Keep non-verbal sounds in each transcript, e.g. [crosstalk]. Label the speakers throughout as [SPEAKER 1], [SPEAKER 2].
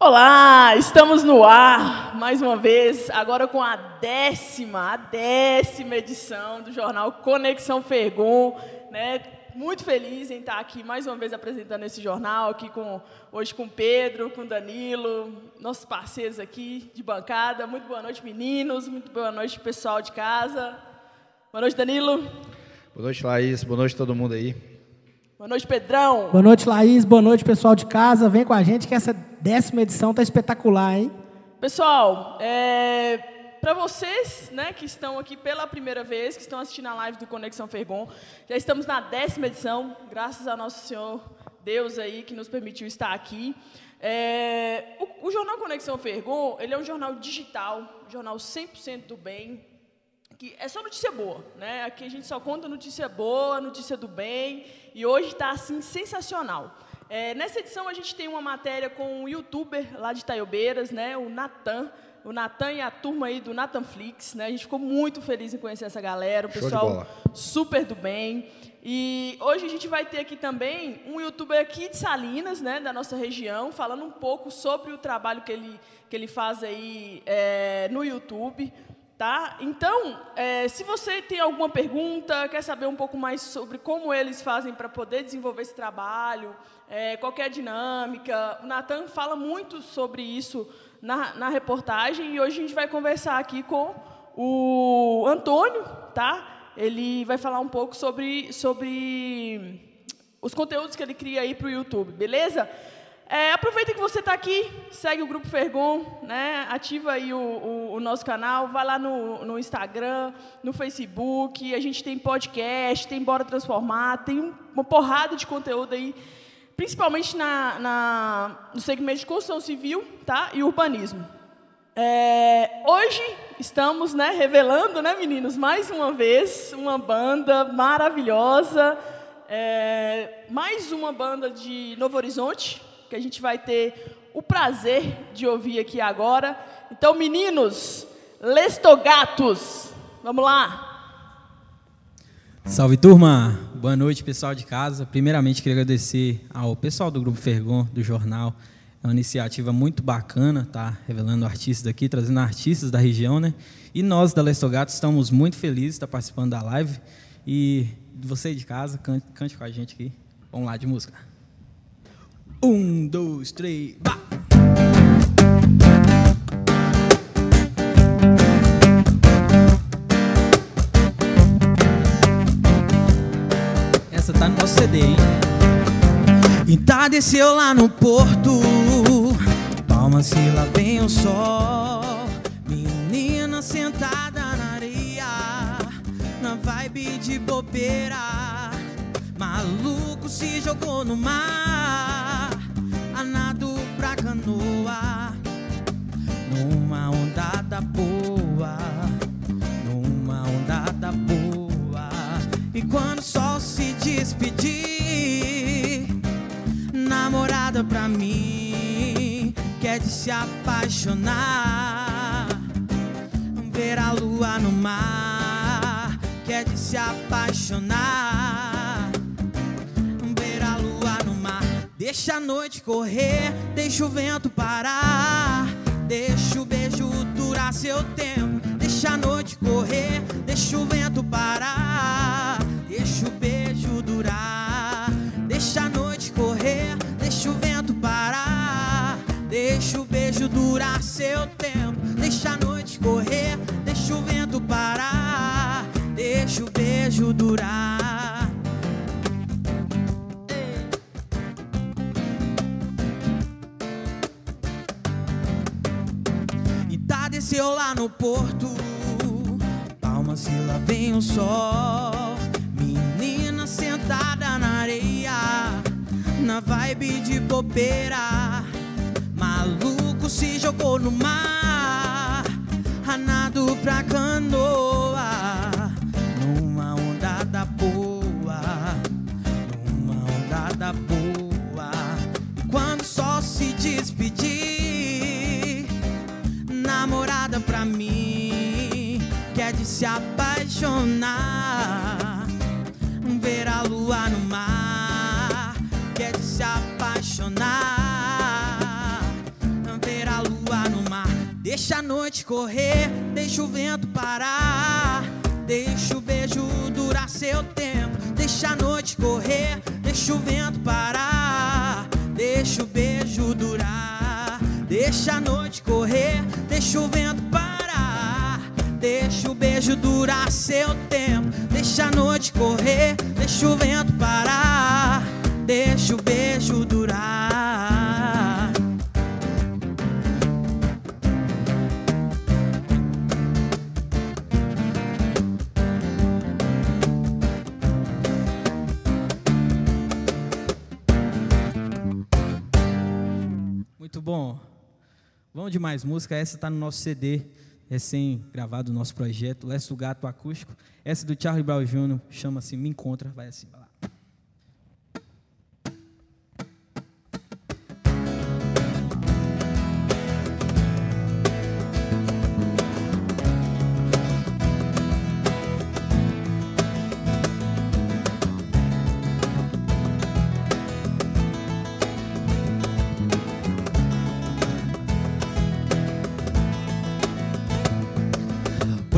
[SPEAKER 1] Olá, estamos no ar mais uma vez, agora com a décima, a décima edição do jornal Conexão Fergon, né? Muito feliz em estar aqui mais uma vez apresentando esse jornal aqui com hoje com Pedro, com Danilo, nossos parceiros aqui de bancada. Muito boa noite, meninos. Muito boa noite, pessoal de casa. Boa noite, Danilo.
[SPEAKER 2] Boa noite, Laís. Boa noite todo mundo aí.
[SPEAKER 1] Boa noite, Pedrão.
[SPEAKER 3] Boa noite, Laís. Boa noite, pessoal de casa. Vem com a gente que essa décima edição tá espetacular, hein?
[SPEAKER 1] Pessoal, é, para vocês né, que estão aqui pela primeira vez, que estão assistindo a live do Conexão Fergon, já estamos na décima edição, graças a Nosso Senhor Deus aí que nos permitiu estar aqui. É, o, o, Jornal Conexão Fergon, ele é um jornal digital, um jornal 100% do bem, que é só notícia boa, né? Aqui a gente só conta notícia boa, notícia do bem, e hoje está assim sensacional. É, nessa edição a gente tem uma matéria com um youtuber lá de Taiobeiras, né? O Natan, o Natan e a turma aí do Natanflix, né? A gente ficou muito feliz em conhecer essa galera, o pessoal super do bem. E hoje a gente vai ter aqui também um youtuber aqui de Salinas, né, da nossa região, falando um pouco sobre o trabalho que ele, que ele faz aí é, no YouTube. Tá? Então, é, se você tem alguma pergunta, quer saber um pouco mais sobre como eles fazem para poder desenvolver esse trabalho, é, qualquer é dinâmica, o Natan fala muito sobre isso na, na reportagem e hoje a gente vai conversar aqui com o Antônio, tá? Ele vai falar um pouco sobre, sobre os conteúdos que ele cria aí para o YouTube, beleza? É, aproveita que você está aqui, segue o Grupo Fergon, né? ativa aí o, o, o, nosso canal, vai lá no, no Instagram, no Facebook, a gente tem podcast, tem Bora Transformar, tem uma porrada de conteúdo aí, principalmente na, na no segmento de construção civil tá? e urbanismo. É, hoje estamos né, revelando, né, meninos, mais uma vez, uma banda maravilhosa, é, mais uma banda de Novo Horizonte, que a gente vai ter o prazer de ouvir aqui agora. Então, meninos, lestogatos, vamos lá.
[SPEAKER 4] Salve turma, boa noite pessoal de casa. Primeiramente queria agradecer ao pessoal do Grupo Fergon, do jornal. É uma iniciativa muito bacana, tá? Revelando artistas aqui, trazendo artistas da região, né? E nós da Lestogato estamos muito felizes de estar participando da live. E você de casa, cante, cante com a gente aqui. Vamos lá de música. Um, dois, três, bah! Essa tá no nosso CD, hein? Entardeceu lá no porto. Palma se lá vem o sol. Menina sentada na areia. Na vibe de bobeira. Maluco se jogou no mar canoa Numa ondada boa Numa ondada boa. E quando o sol se despedir Namorada pra mim Quer de se apaixonar. Ver a lua no mar Quer de se apaixonar Deixa a noite correr, deixa o vento parar. Deixa o beijo durar seu tempo. Deixa a noite correr, deixa o vento parar. Deixa o beijo durar. Deixa a noite correr, deixa o vento parar. Deixa o beijo durar seu tempo. Deixa a noite correr, deixa o vento parar. Deixa o beijo durar. Desceu lá no porto. Palmas se lá vem o sol. Menina sentada na areia, na vibe de bobeira. Maluco se jogou no mar, ranado pra canoa. Se apaixonar, ver a lua no mar, quer de se apaixonar, Deixa a noite correr, deixa o vento parar. Deixa o beijo durar seu tempo. Deixa a noite correr, deixa o vento parar. Deixa o beijo durar. Deixa a noite correr, deixa o vento. Deixa o beijo durar seu tempo. Deixa a noite correr, deixa o vento parar. Deixa o beijo durar. Muito bom. Vamos de mais música. Essa está no nosso CD, recém-gravado do nosso projeto, Leste do Gato Acústico. Essa do Charlie Brown Jr., chama-se Me Encontra. Vai assim,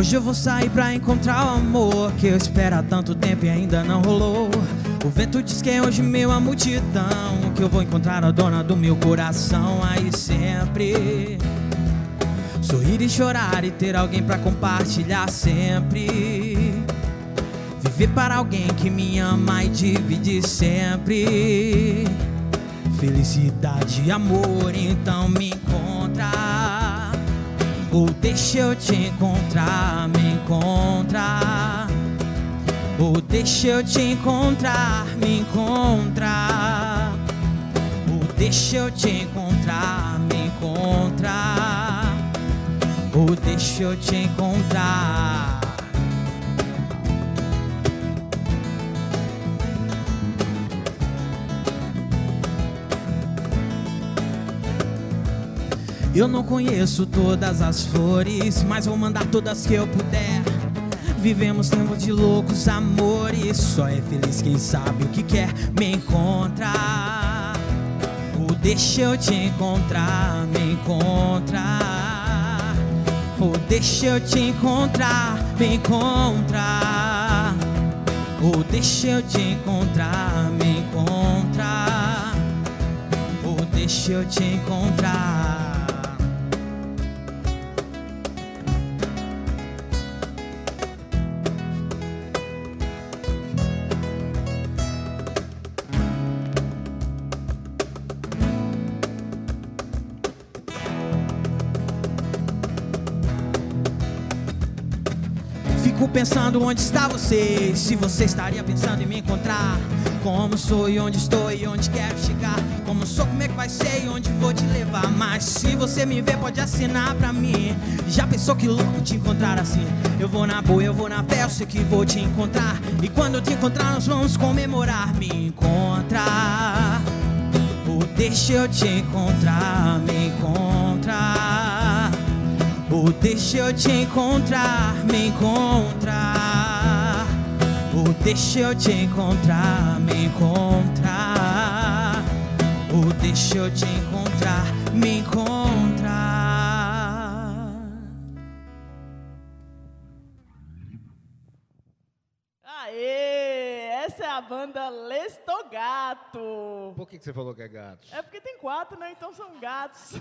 [SPEAKER 4] Hoje eu vou sair pra encontrar o amor que eu espero há tanto tempo e ainda não rolou. O vento diz que é hoje meu a multidão, que eu vou encontrar a dona do meu coração aí sempre. Sorrir e chorar e ter alguém pra compartilhar sempre. Viver para alguém que me ama e divide sempre. Felicidade e amor, então me. Ou deixa eu te encontrar, me encontrar. Ou deixa eu te encontrar, me encontrar. Ou deixa eu te encontrar, me encontrar. Ou deixa eu te encontrar. Eu não conheço todas as flores, mas vou mandar todas que eu puder. Vivemos tempos de loucos amores, só é feliz quem sabe o que quer. Me encontra, ou deixa eu te encontrar, me encontra. Ou deixa eu te encontrar, me encontra. Ou deixa eu te encontrar, me encontrar. Ou deixa eu te encontrar. Pensando onde está você, se você estaria pensando em me encontrar. Como sou e onde estou e onde quero chegar. Como sou, como é que vai ser e onde vou te levar. Mas se você me ver, pode assinar pra mim. Já pensou que louco te encontrar assim? Eu vou na boa, eu vou na fé, eu sei que vou te encontrar. E quando te encontrar, nós vamos comemorar. Me encontrar. Ou deixa eu te encontrar, me encontrar. Ou deixa eu te encontrar, me encontrar. Ou deixa eu te encontrar, me encontrar. Ou deixa eu te encontrar, me encontrar.
[SPEAKER 1] Banda Lestogato.
[SPEAKER 2] Por que, que você falou que é gato?
[SPEAKER 1] É porque tem quatro, né? Então são gatos. [laughs] [laughs]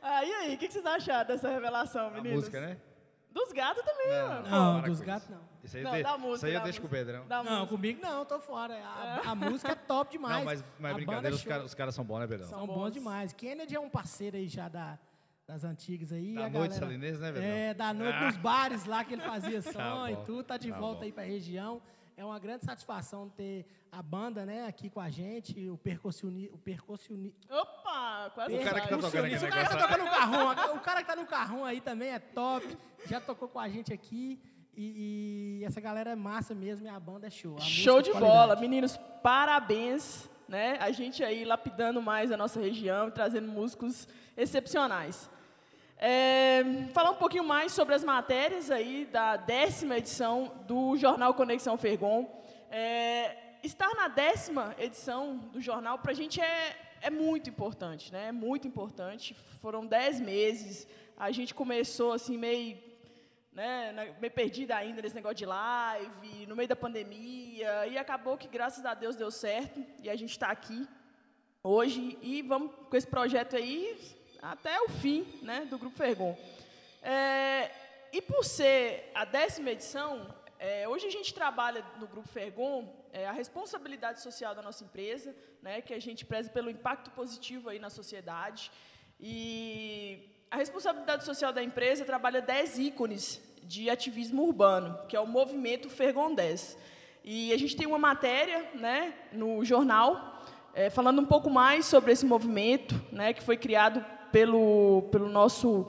[SPEAKER 1] ah, e aí, o que, que vocês acharam dessa revelação,
[SPEAKER 2] A
[SPEAKER 1] meninos?
[SPEAKER 2] música, né?
[SPEAKER 1] Dos gatos também,
[SPEAKER 2] Não,
[SPEAKER 1] ó.
[SPEAKER 3] Não, dos gatos não.
[SPEAKER 2] Isso aí,
[SPEAKER 1] Não,
[SPEAKER 2] de-
[SPEAKER 1] da música.
[SPEAKER 2] isso aí eu
[SPEAKER 1] da
[SPEAKER 2] deixo com o. Pedrão.
[SPEAKER 3] Não,
[SPEAKER 1] música.
[SPEAKER 3] comigo não, tô fora. A, a música é top demais.
[SPEAKER 2] Não, mas, mas
[SPEAKER 3] A
[SPEAKER 2] brincadeira,
[SPEAKER 3] banda
[SPEAKER 2] os caras os caras são bons, né, Pedrão?
[SPEAKER 3] São
[SPEAKER 1] São
[SPEAKER 3] bons
[SPEAKER 1] bons.
[SPEAKER 3] demais. Kennedy é um parceiro aí já da, das antigas aí.
[SPEAKER 2] Da
[SPEAKER 3] a
[SPEAKER 2] noite
[SPEAKER 3] galera-
[SPEAKER 2] salinense, né?
[SPEAKER 3] É, da noite
[SPEAKER 2] Ah.
[SPEAKER 3] nos bares lá que ele fazia [laughs] som e
[SPEAKER 2] bom,
[SPEAKER 3] tudo. Tá de
[SPEAKER 2] tá
[SPEAKER 3] volta
[SPEAKER 2] bom.
[SPEAKER 3] aí pra região. É uma grande satisfação ter a banda, né, aqui com a gente, o percussioni, o percussioni,
[SPEAKER 1] Opa, quase
[SPEAKER 2] O cara que tá tocando aqui,
[SPEAKER 3] o
[SPEAKER 2] né,
[SPEAKER 3] cara que tá tocando no carrão, o cara que tá no carrão aí também é top. Já tocou com a gente aqui. E, e essa galera é massa mesmo e a banda é show. A
[SPEAKER 1] Show
[SPEAKER 3] música
[SPEAKER 1] de
[SPEAKER 3] qualidade.
[SPEAKER 1] bola. Meninos, parabéns. Né? A gente aí lapidando mais a nossa região e trazendo músicos excepcionais. É, falar um pouquinho mais sobre as matérias aí da décima edição do Jornal Conexão Fergon. É, estar na décima edição do jornal, para a gente é é muito importante, né? É muito importante. Foram dez meses. A gente começou assim meio, né, meio perdida ainda nesse negócio de live, no meio da pandemia, e acabou que graças a Deus deu certo e a gente está aqui hoje e vamos com esse projeto aí até o fim, né, do Grupo Fergon. É, e por ser a décima edição, é, hoje a gente trabalha no Grupo Fergon é, a responsabilidade social da nossa empresa, né, que a gente preza pelo impacto positivo aí na sociedade. E a responsabilidade social da empresa trabalha 10 ícones de ativismo urbano, que é o movimento Fergon 10. E a gente tem uma matéria né, no jornal é, falando um pouco mais sobre esse movimento, né, que foi criado pelo, pelo nosso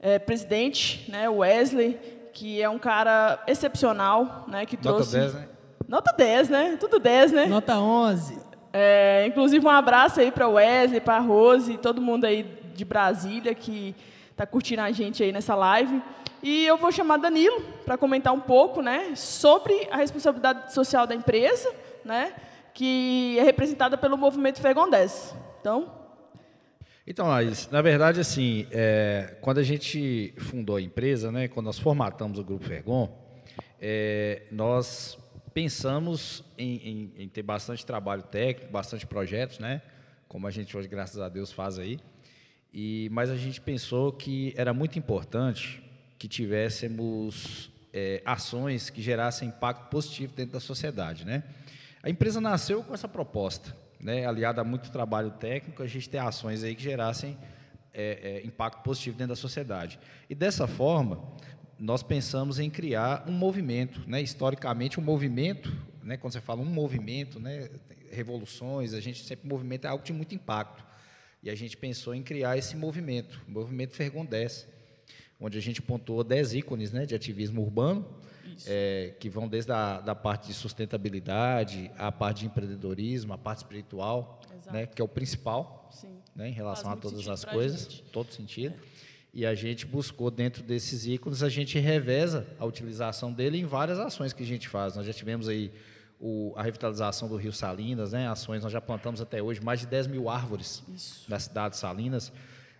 [SPEAKER 1] é, presidente, né, Wesley, que é um cara excepcional, né, que
[SPEAKER 2] Nota
[SPEAKER 1] trouxe...
[SPEAKER 2] 10, né?
[SPEAKER 1] Nota 10, né? Tudo 10, né?
[SPEAKER 3] Nota 11.
[SPEAKER 1] É, inclusive, um abraço aí para o Wesley, para a Rose, todo mundo aí de Brasília que está curtindo a gente aí nessa live. E eu vou chamar Danilo para comentar um pouco né, sobre a responsabilidade social da empresa, né, que é representada pelo movimento Fergondés. Então,
[SPEAKER 2] Então, na verdade, assim, é, quando a gente fundou a empresa, né, quando nós formatamos o Grupo Fergon, é, nós pensamos em, em- em ter bastante trabalho técnico, bastante projetos, né, como a gente hoje, graças a Deus, faz aí. E, mas a gente pensou que era muito importante que tivéssemos é, ações que gerassem impacto positivo dentro da sociedade, né? A empresa nasceu com essa proposta, né? Aliada a muito trabalho técnico, a gente ter ações aí que gerassem é, é, impacto positivo dentro da sociedade. E dessa forma, nós pensamos em criar um movimento, né? Historicamente, um movimento, né? Quando você fala um movimento, né? Revoluções, a gente sempre movimento é algo de muito impacto. E a gente pensou em criar esse movimento, o movimento Fergondés, onde a gente pontuou 10 ícones né, de ativismo urbano, é, que vão desde a da parte de sustentabilidade, a parte de empreendedorismo, a parte espiritual, né, que é o principal né, em relação a
[SPEAKER 1] muito
[SPEAKER 2] todas as coisas,
[SPEAKER 1] gente.
[SPEAKER 2] todo sentido. E a gente buscou dentro desses ícones, a gente reveza a utilização dele em várias ações que a gente faz. Nós já tivemos aí o- a revitalização do Rio Salinas, né, ações, nós já plantamos até hoje mais de 10 mil árvores
[SPEAKER 1] Isso.
[SPEAKER 2] da cidade de Salinas.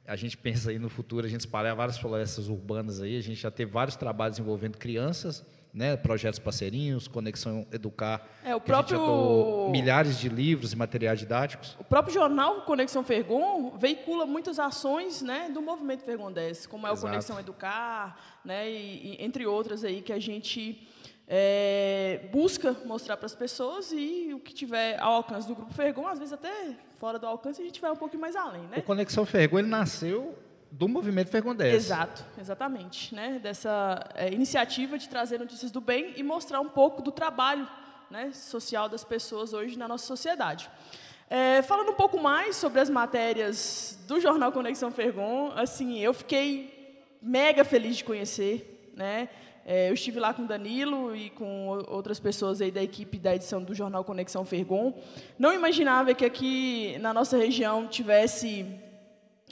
[SPEAKER 2] A gente pensa aí no futuro, a gente espalhar várias florestas urbanas aí, a gente já teve vários trabalhos envolvendo crianças, né, projetos parceirinhos, Conexão Educar.
[SPEAKER 1] É, o próprio-
[SPEAKER 2] milhares de livros e materiais didáticos.
[SPEAKER 1] O próprio jornal Conexão Fergon veicula muitas ações né, do movimento Fergondés, como é o
[SPEAKER 2] Exato.
[SPEAKER 1] Conexão Educar, né, e, e entre outras aí que a gente é, busca mostrar para as pessoas e o que tiver ao alcance do Grupo Fergon, às vezes até fora do alcance, a gente vai um pouquinho mais além. Né?
[SPEAKER 2] O Conexão Fergon ele nasceu do movimento Fergondés.
[SPEAKER 1] Exato, exatamente. Né? Dessa é, iniciativa de trazer notícias do bem e mostrar um pouco do trabalho né, social das pessoas hoje na nossa sociedade. É, falando um pouco mais sobre as matérias do jornal Conexão Fergon, assim, eu fiquei mega feliz de conhecer, né? É, eu estive lá com Danilo e com outras pessoas aí da equipe da edição do jornal Conexão Fergon. Não imaginava que aqui na nossa região tivesse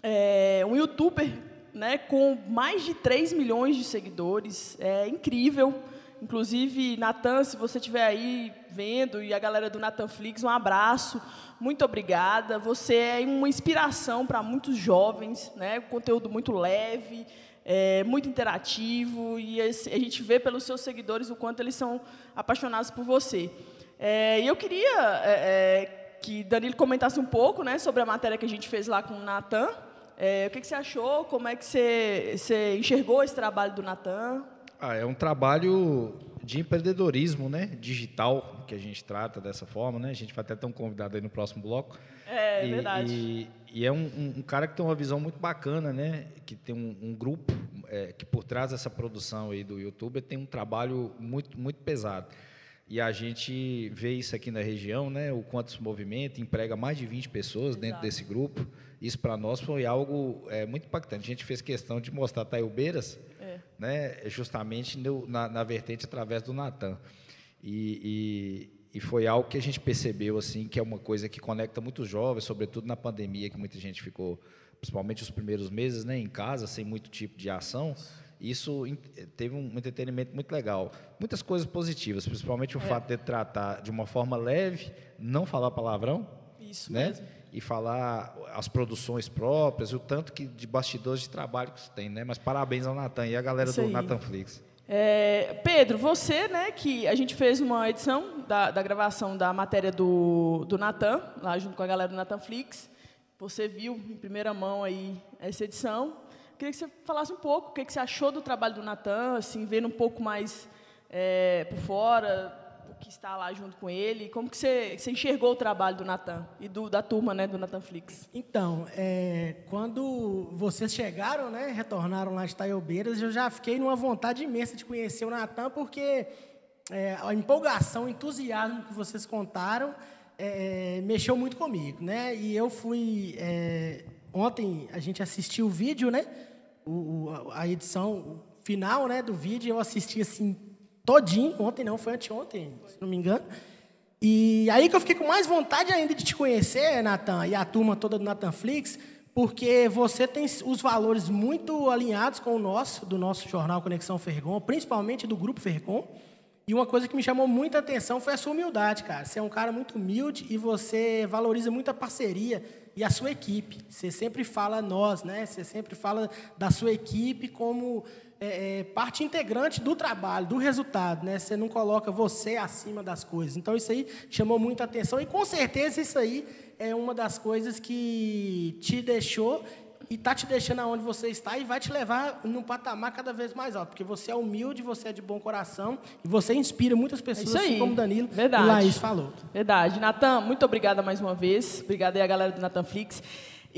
[SPEAKER 1] é, um youtuber né, com mais de 3 milhões de seguidores. É incrível. Inclusive, Natan, se você estiver aí vendo, e a galera do Natan Flix, um abraço. Muito obrigada. Você é uma inspiração para muitos jovens, né? Conteúdo muito leve, é, muito interativo, e a gente vê pelos seus seguidores o quanto eles são apaixonados por você. É, e eu queria é, é, que Danilo comentasse um pouco né, sobre a matéria que a gente fez lá com o Natan. É, o que, que você achou? Como é que você, você enxergou esse trabalho do Natan?
[SPEAKER 2] Ah, é um trabalho de empreendedorismo, né? Digital, que a gente trata dessa forma, né? A gente vai até ter um convidado aí no próximo bloco.
[SPEAKER 1] É,
[SPEAKER 2] e,
[SPEAKER 1] verdade.
[SPEAKER 2] E, e é um, um- cara que tem uma visão muito bacana, né? Que tem um, um grupo é, que por trás dessa produção aí do YouTube tem um trabalho muito, muito pesado. E a gente vê isso aqui na região, né? O quanto se movimenta, emprega mais de 20 pessoas dentro
[SPEAKER 1] Exato.
[SPEAKER 2] desse grupo. Isso para nós foi algo é, muito impactante. A gente fez questão de mostrar Taiobeiras,
[SPEAKER 1] É.
[SPEAKER 2] né? Justamente no- na, na vertente através do Natan. E, e, e foi algo que a gente percebeu assim que é uma coisa que conecta muitos jovens, sobretudo na pandemia, que muita gente ficou, principalmente os primeiros meses, né, em casa, sem muito tipo de ação. Isso teve um entretenimento muito legal. Muitas coisas positivas, principalmente o fato de tratar de uma forma leve, não falar palavrão,
[SPEAKER 1] Isso
[SPEAKER 2] né?
[SPEAKER 1] mesmo.
[SPEAKER 2] E falar as produções próprias, o tanto que de bastidores de trabalho que isso tem, né? Mas parabéns ao Natan e a galera
[SPEAKER 1] Isso
[SPEAKER 2] do
[SPEAKER 1] aí.
[SPEAKER 2] Natan Flix.
[SPEAKER 1] É, Pedro, você, né, que a gente fez uma edição da, da gravação da matéria do, do Natan, lá junto com a galera do Natan Flix. Você viu em primeira mão aí essa edição. Queria que você falasse um pouco o que, que você achou do trabalho do Natan, assim, vendo um pouco mais é, por fora, que está lá junto com ele. Como que você, você enxergou o trabalho do Natan e do, da turma né, do Natan Flix?
[SPEAKER 3] Então, é, quando vocês chegaram, né, retornaram lá de Taiobeiras, eu já fiquei numa vontade imensa de conhecer o Natan, porque é, a empolgação, o entusiasmo que vocês contaram é, mexeu muito comigo, né? E eu fui é, ontem a gente assistiu o vídeo, né? O- a edição final, né, do vídeo eu assisti assim todinho. Ontem não, foi anteontem, se não me engano. E aí que eu fiquei com mais vontade ainda de te conhecer, Natan, e a turma toda do Natan Flix, porque você tem os valores muito alinhados com o nosso, do nosso jornal Conexão Fergon, principalmente do Grupo Fergon. E uma coisa que me chamou muita atenção foi a sua humildade, cara. Você é um cara muito humilde e você valoriza muito a parceria e a sua equipe. Você sempre fala nós, né? Você sempre fala da sua equipe como é, é, parte integrante do trabalho, do resultado, né? Você não coloca você acima das coisas. Então isso aí chamou muita atenção e com certeza isso aí é uma das coisas que te deixou e está te deixando aonde você está e vai te levar num patamar cada vez mais alto, porque você é humilde, você é de bom coração e você inspira muitas pessoas,
[SPEAKER 1] isso aí.
[SPEAKER 3] assim como Danilo
[SPEAKER 1] Verdade.
[SPEAKER 3] e Laís falou.
[SPEAKER 1] Verdade. Natan, muito obrigada mais uma vez. Obrigada aí a galera do Natan Flix.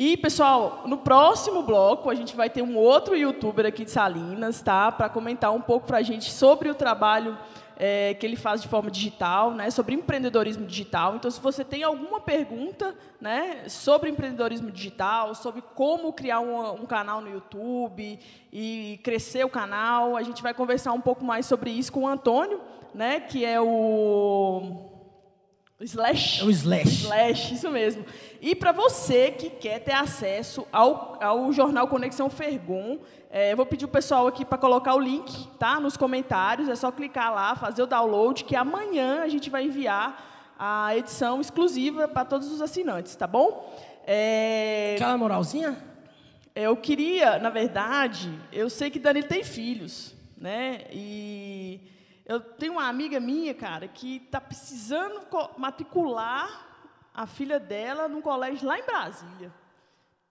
[SPEAKER 1] E, pessoal, no próximo bloco a gente vai ter um outro youtuber aqui de Salinas, tá? Para comentar um pouco para a gente sobre o trabalho eh, que ele faz de forma digital, né? Sobre empreendedorismo digital. Então, se você tem alguma pergunta, né? Sobre empreendedorismo digital, sobre como criar um, um canal no YouTube e crescer o canal, a gente vai conversar um pouco mais sobre isso com o Antônio, né? Que é o o Slash.
[SPEAKER 3] É o Slash.
[SPEAKER 1] Slash, isso mesmo. E para você que quer ter acesso ao, ao jornal Conexão Fergon, é, eu vou pedir o pessoal aqui para colocar o link tá, nos comentários. É só clicar lá, fazer o download, que amanhã a gente vai enviar a edição exclusiva para todos os assinantes, tá bom? É,
[SPEAKER 3] Aquela moralzinha?
[SPEAKER 1] eu queria, na verdade, eu sei que Danilo tem filhos, né? E eu tenho uma amiga minha, cara, que está precisando matricular a filha dela num colégio lá em Brasília.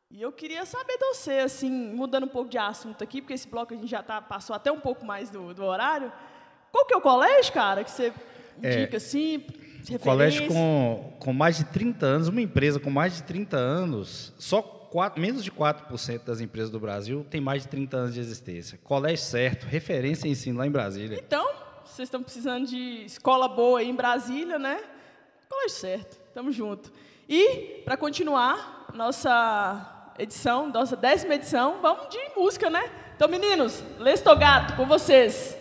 [SPEAKER 1] E eu queria saber de você, assim, mudando um pouco de assunto aqui, porque esse bloco a gente já tá, passou até um pouco mais do, do horário. Qual que é o colégio, cara, que você indica, assim,
[SPEAKER 2] Um colégio
[SPEAKER 1] referência?
[SPEAKER 2] com, com mais de 30 anos, uma empresa com mais de 30 anos, só quatro, menos de 4% das empresas do Brasil tem mais de 30 anos de existência. Colégio certo, referência em ensino lá em Brasília.
[SPEAKER 1] Então, vocês estão precisando de escola boa aí em Brasília, né? Colégio certo, tamo junto. E, para continuar nossa edição, nossa décima edição, vamos de música, né? Então, meninos, Lestogato, com vocês.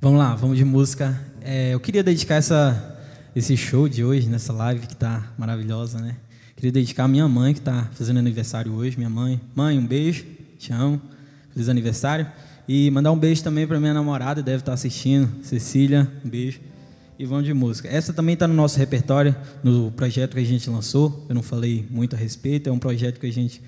[SPEAKER 4] Vamos lá, vamos de música. É, eu queria dedicar essa, esse show de hoje, nessa live que tá maravilhosa, né? Queria dedicar a minha mãe, que tá fazendo aniversário hoje. Minha mãe. Mãe, um beijo. Te amo. Feliz aniversário. E mandar um beijo também para minha namorada, deve estar assistindo. Cecília, um beijo. E vamos de música. Essa também está no nosso repertório, no projeto que a gente lançou. Eu não falei muito a respeito. É um projeto que a gente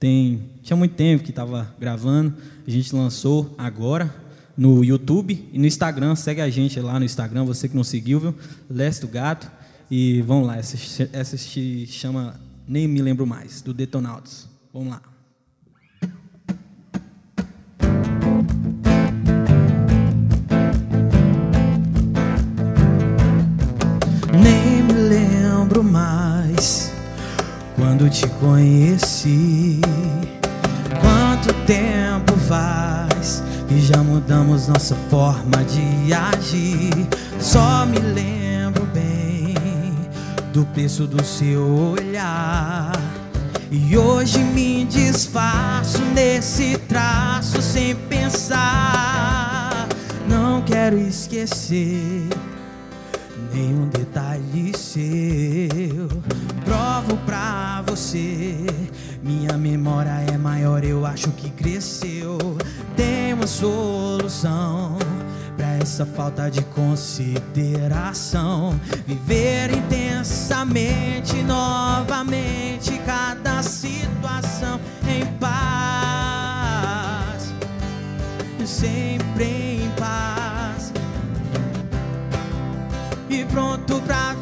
[SPEAKER 4] tem. Tinha muito tempo que estava gravando. A gente lançou agora no YouTube e no Instagram. Segue a gente lá no Instagram, você que não seguiu, viu? Leste do Gato. E vamos lá, essa, essa se chama Nem Me Lembro Mais, do Detonautas. Vamos lá. Quando te conheci. Quanto tempo faz que já mudamos nossa forma de agir? Só me lembro bem do preço do seu olhar. E hoje me desfaço nesse traço sem pensar. Não quero esquecer nenhum detalhe seu. Provo pra você, minha memória é maior, eu acho que cresceu. Tem uma solução pra essa falta de consideração. Viver intensamente, novamente, cada situação em paz, sempre em paz, e pronto pra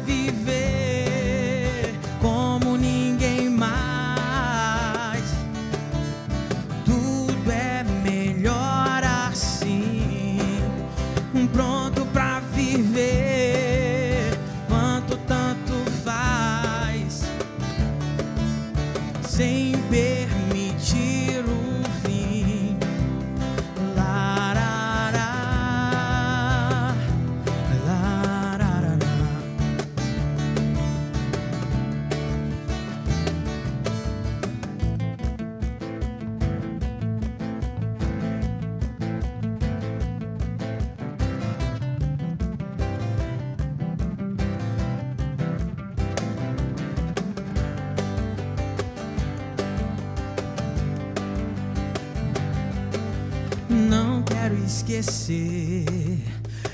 [SPEAKER 4] esquecer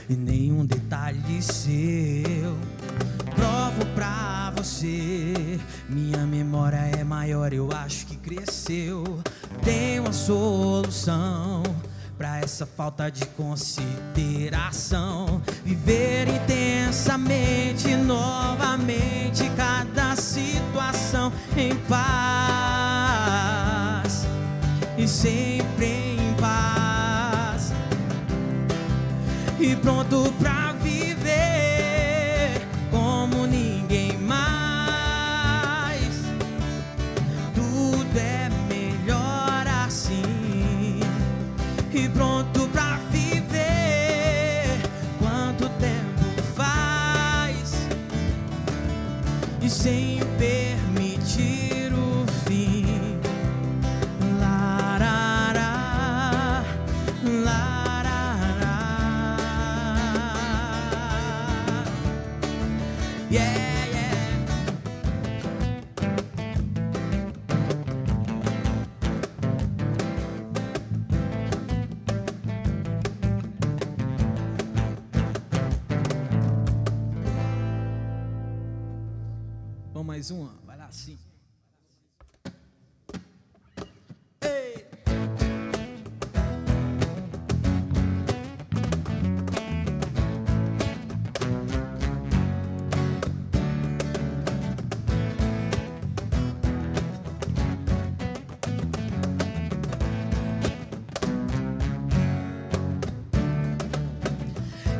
[SPEAKER 4] nenhum detalhe seu. Provo pra você, minha memória é maior, eu acho que cresceu. Tenho a solução pra essa falta de consideração. Viver intensamente, novamente, cada situação em paz e sempre e pronto pra viver como ninguém mais. Tudo é melhor assim e pronto pra viver. Quanto tempo faz e sem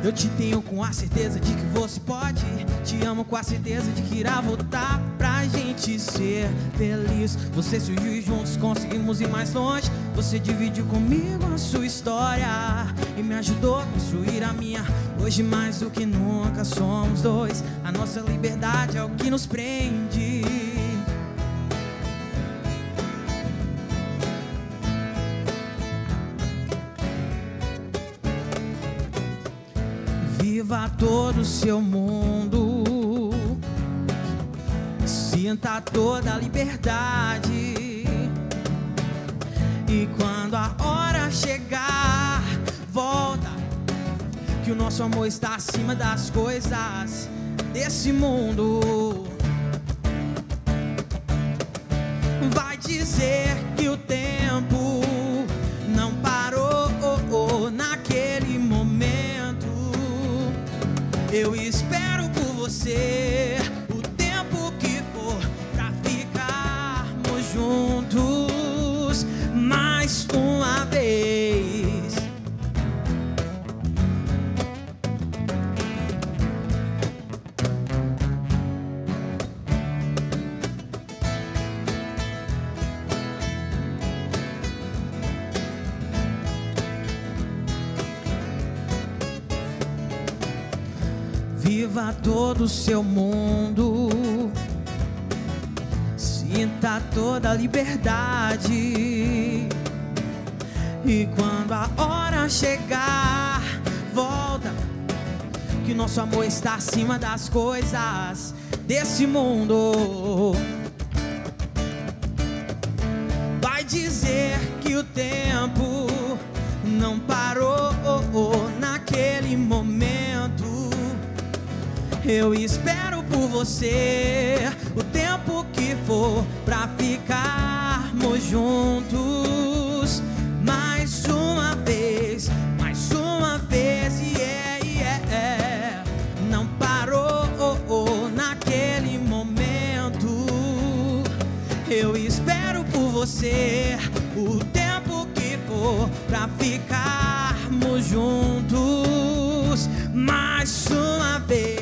[SPEAKER 4] Eu te tenho com a certeza de que você pode. Te amo com a certeza de que irá voltar pra gente ser feliz. Você surgiu e juntos conseguimos ir mais longe. Você dividiu comigo a sua história e me ajudou a construir a minha. Hoje mais do que nunca somos dois. A nossa liberdade é o que nos prende. Viva todo o seu mundo. Sinta toda a liberdade. E quando a hora chegar, volta. Que o nosso amor está acima das coisas desse mundo. Vai dizer que o tempo Eu espero por você todo o seu mundo. Sinta toda a liberdade. E quando a hora chegar, volta. Que nosso amor está acima das coisas desse mundo. Vai dizer que o tempo não parou naquele naquele momento. Eu espero por você o tempo que for pra ficarmos juntos. Mais uma vez, mais uma vez, yeah, yeah. Não parou naquele momento. Eu espero por você o tempo que for pra ficarmos juntos. Mais uma vez.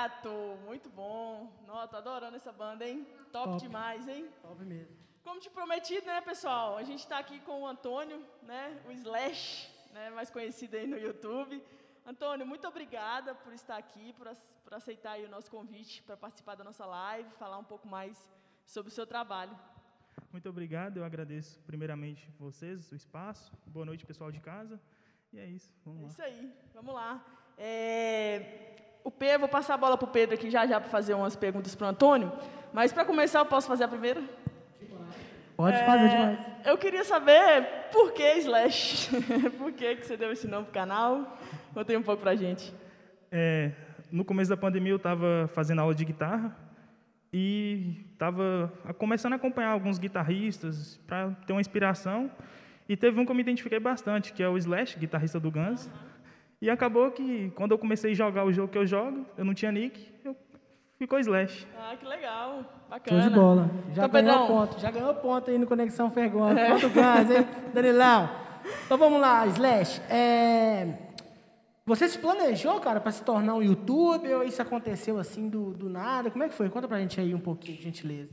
[SPEAKER 1] Lestogato, muito bom. Nossa, tô adorando essa banda, hein? Top,
[SPEAKER 3] Top.
[SPEAKER 1] demais, hein?
[SPEAKER 3] Top mesmo.
[SPEAKER 1] Como te prometido, né, pessoal? A gente está aqui com o Antônio, né, o Slash, né, mais conhecido aí no YouTube. Antônio, muito obrigada por estar aqui, por, por aceitar aí o nosso convite para participar da nossa live, falar um pouco mais sobre o seu trabalho.
[SPEAKER 5] Muito obrigado, eu agradeço primeiramente vocês, o espaço. Boa noite, pessoal de casa. E é isso,
[SPEAKER 1] É
[SPEAKER 5] vamos lá.
[SPEAKER 1] isso aí, vamos lá. É, o Pedro, vou passar a bola para o Pedro aqui já já para fazer umas perguntas para o Antônio, mas para começar eu posso fazer a primeira?
[SPEAKER 3] Pode fazer demais.
[SPEAKER 1] Eu queria saber por que Slash? [laughs] por que, que você deu esse nome pro canal? Conta aí um pouco pra gente.
[SPEAKER 5] É, no começo da pandemia eu estava fazendo aula de guitarra e estava começando a acompanhar alguns guitarristas para ter uma inspiração. E teve um que eu me identifiquei bastante, que é o Slash, guitarrista do Guns. E acabou que quando eu comecei a jogar o jogo que eu jogo, eu não tinha nick, eu ficou Slash.
[SPEAKER 1] Ah, que legal.
[SPEAKER 3] Show
[SPEAKER 1] Bacana.
[SPEAKER 3] de bola. Já
[SPEAKER 1] Então,
[SPEAKER 3] ganhou
[SPEAKER 1] Pedrão,
[SPEAKER 3] ponto. Já ganhou ponto aí no Conexão Fergon. Quanto gás, hein, Danilão? Então vamos lá, Slash. É, Você se planejou, cara, para se tornar um youtuber ou isso aconteceu assim do, do nada? Como é que foi? Conta pra gente aí um pouquinho, por gentileza.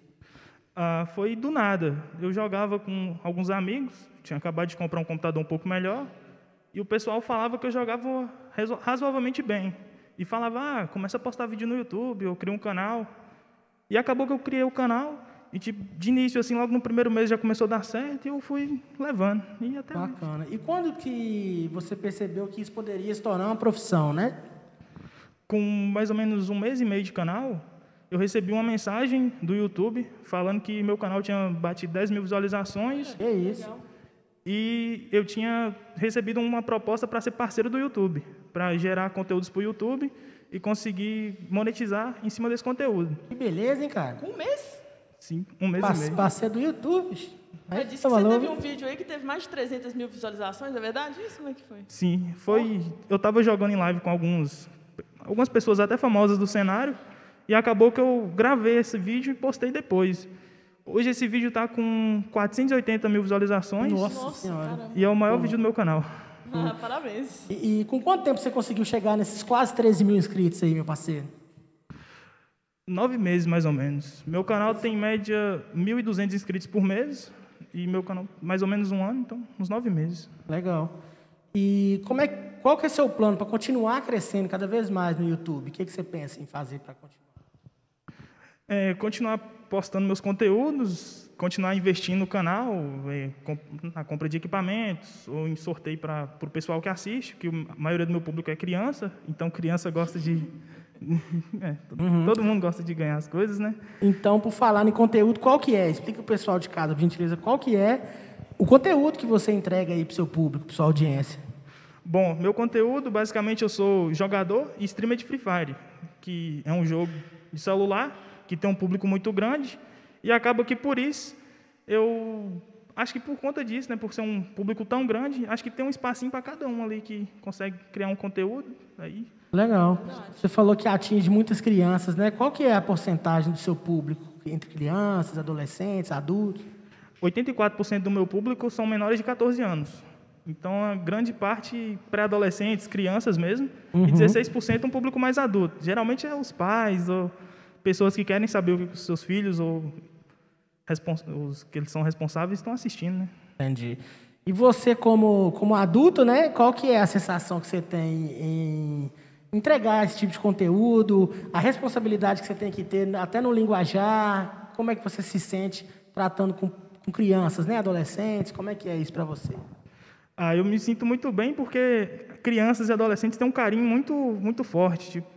[SPEAKER 5] Ah, foi do nada. Eu jogava com alguns amigos, tinha acabado de comprar um computador um pouco melhor, e o pessoal falava que eu jogava razo- razoavelmente bem. E falava, ah, começa a postar vídeo no YouTube, eu crio um canal. E acabou que eu criei o canal, e tipo, de início, assim, logo no primeiro mês já começou a dar certo, e eu fui levando. E até hoje.
[SPEAKER 3] Bacana. E quando que você percebeu que isso poderia se tornar uma profissão, né?
[SPEAKER 5] Com mais ou menos um mês e meio de canal, eu recebi uma mensagem do YouTube falando que meu canal tinha batido 10 mil visualizações
[SPEAKER 3] Que isso.
[SPEAKER 5] E eu tinha recebido uma proposta para ser parceiro do YouTube, para gerar conteúdos para o YouTube e conseguir monetizar em cima desse conteúdo.
[SPEAKER 3] Que beleza, hein, cara?
[SPEAKER 1] Um mês?
[SPEAKER 5] Sim, um mês e
[SPEAKER 3] Passe-
[SPEAKER 5] meio.
[SPEAKER 3] Parceiro do YouTube. Aí,
[SPEAKER 1] Você disse
[SPEAKER 3] tá
[SPEAKER 1] que você teve um vídeo aí que teve mais de 300 mil visualizações, é verdade isso? Como é que foi?
[SPEAKER 5] Sim, foi. Eu estava jogando em live com alguns, algumas pessoas até famosas do cenário e acabou que eu gravei esse vídeo e postei depois. Hoje esse vídeo está com 480 mil visualizações
[SPEAKER 3] Nossa,
[SPEAKER 1] Nossa,
[SPEAKER 3] senhora.
[SPEAKER 1] caramba.
[SPEAKER 5] e é o maior vídeo do meu canal.
[SPEAKER 1] Ah, parabéns.
[SPEAKER 3] E, e com quanto tempo você conseguiu chegar nesses quase 13 mil inscritos aí, meu parceiro?
[SPEAKER 5] Nove meses, mais ou menos. Meu canal tem em média 1.200 inscritos por mês. E meu canal, mais ou menos um ano, então, uns nove meses.
[SPEAKER 3] Legal. E como é, qual que é seu plano para continuar crescendo cada vez mais no YouTube? O que, que você pensa em fazer para continuar?
[SPEAKER 5] É, continuar postando meus conteúdos, continuar investindo no canal, é, com- na compra de equipamentos, ou em sorteio para o pessoal que assiste, que a maioria do meu público é criança, então criança gosta de. [laughs] é, todo, todo mundo gosta de ganhar as coisas, né?
[SPEAKER 3] Então, por falar em conteúdo, qual que é? Explica o pessoal de casa, por gentileza, qual que é o conteúdo que você entrega aí para o seu público, para sua audiência?
[SPEAKER 5] Bom, meu conteúdo, basicamente, eu sou jogador e streamer de Free Fire, que é um jogo de celular que tem um público muito grande e acaba que por isso eu acho que por conta disso, né, por ser um público tão grande, acho que tem um espacinho para cada um ali que consegue criar um conteúdo. Aí,
[SPEAKER 3] Legal. Você falou que atinge muitas crianças, né? Qual que é a porcentagem do seu público entre crianças, adolescentes, adultos?
[SPEAKER 5] 84% do meu público são menores de 14 anos. Então, a grande parte pré-adolescentes, crianças mesmo, e 16% um público mais adulto. Geralmente é os pais ou pessoas que querem saber o que os seus filhos ou os que eles são responsáveis estão assistindo, né?
[SPEAKER 3] Entendi. E você, como, como adulto, né? Qual que é a sensação que você tem em entregar esse tipo de conteúdo? A responsabilidade que você tem que ter, até no linguajar? Como é que você se sente tratando com, com crianças, né? Adolescentes? Como é que é isso para você?
[SPEAKER 5] Ah, eu me sinto muito bem porque crianças e adolescentes têm um carinho muito, muito forte. Tipo,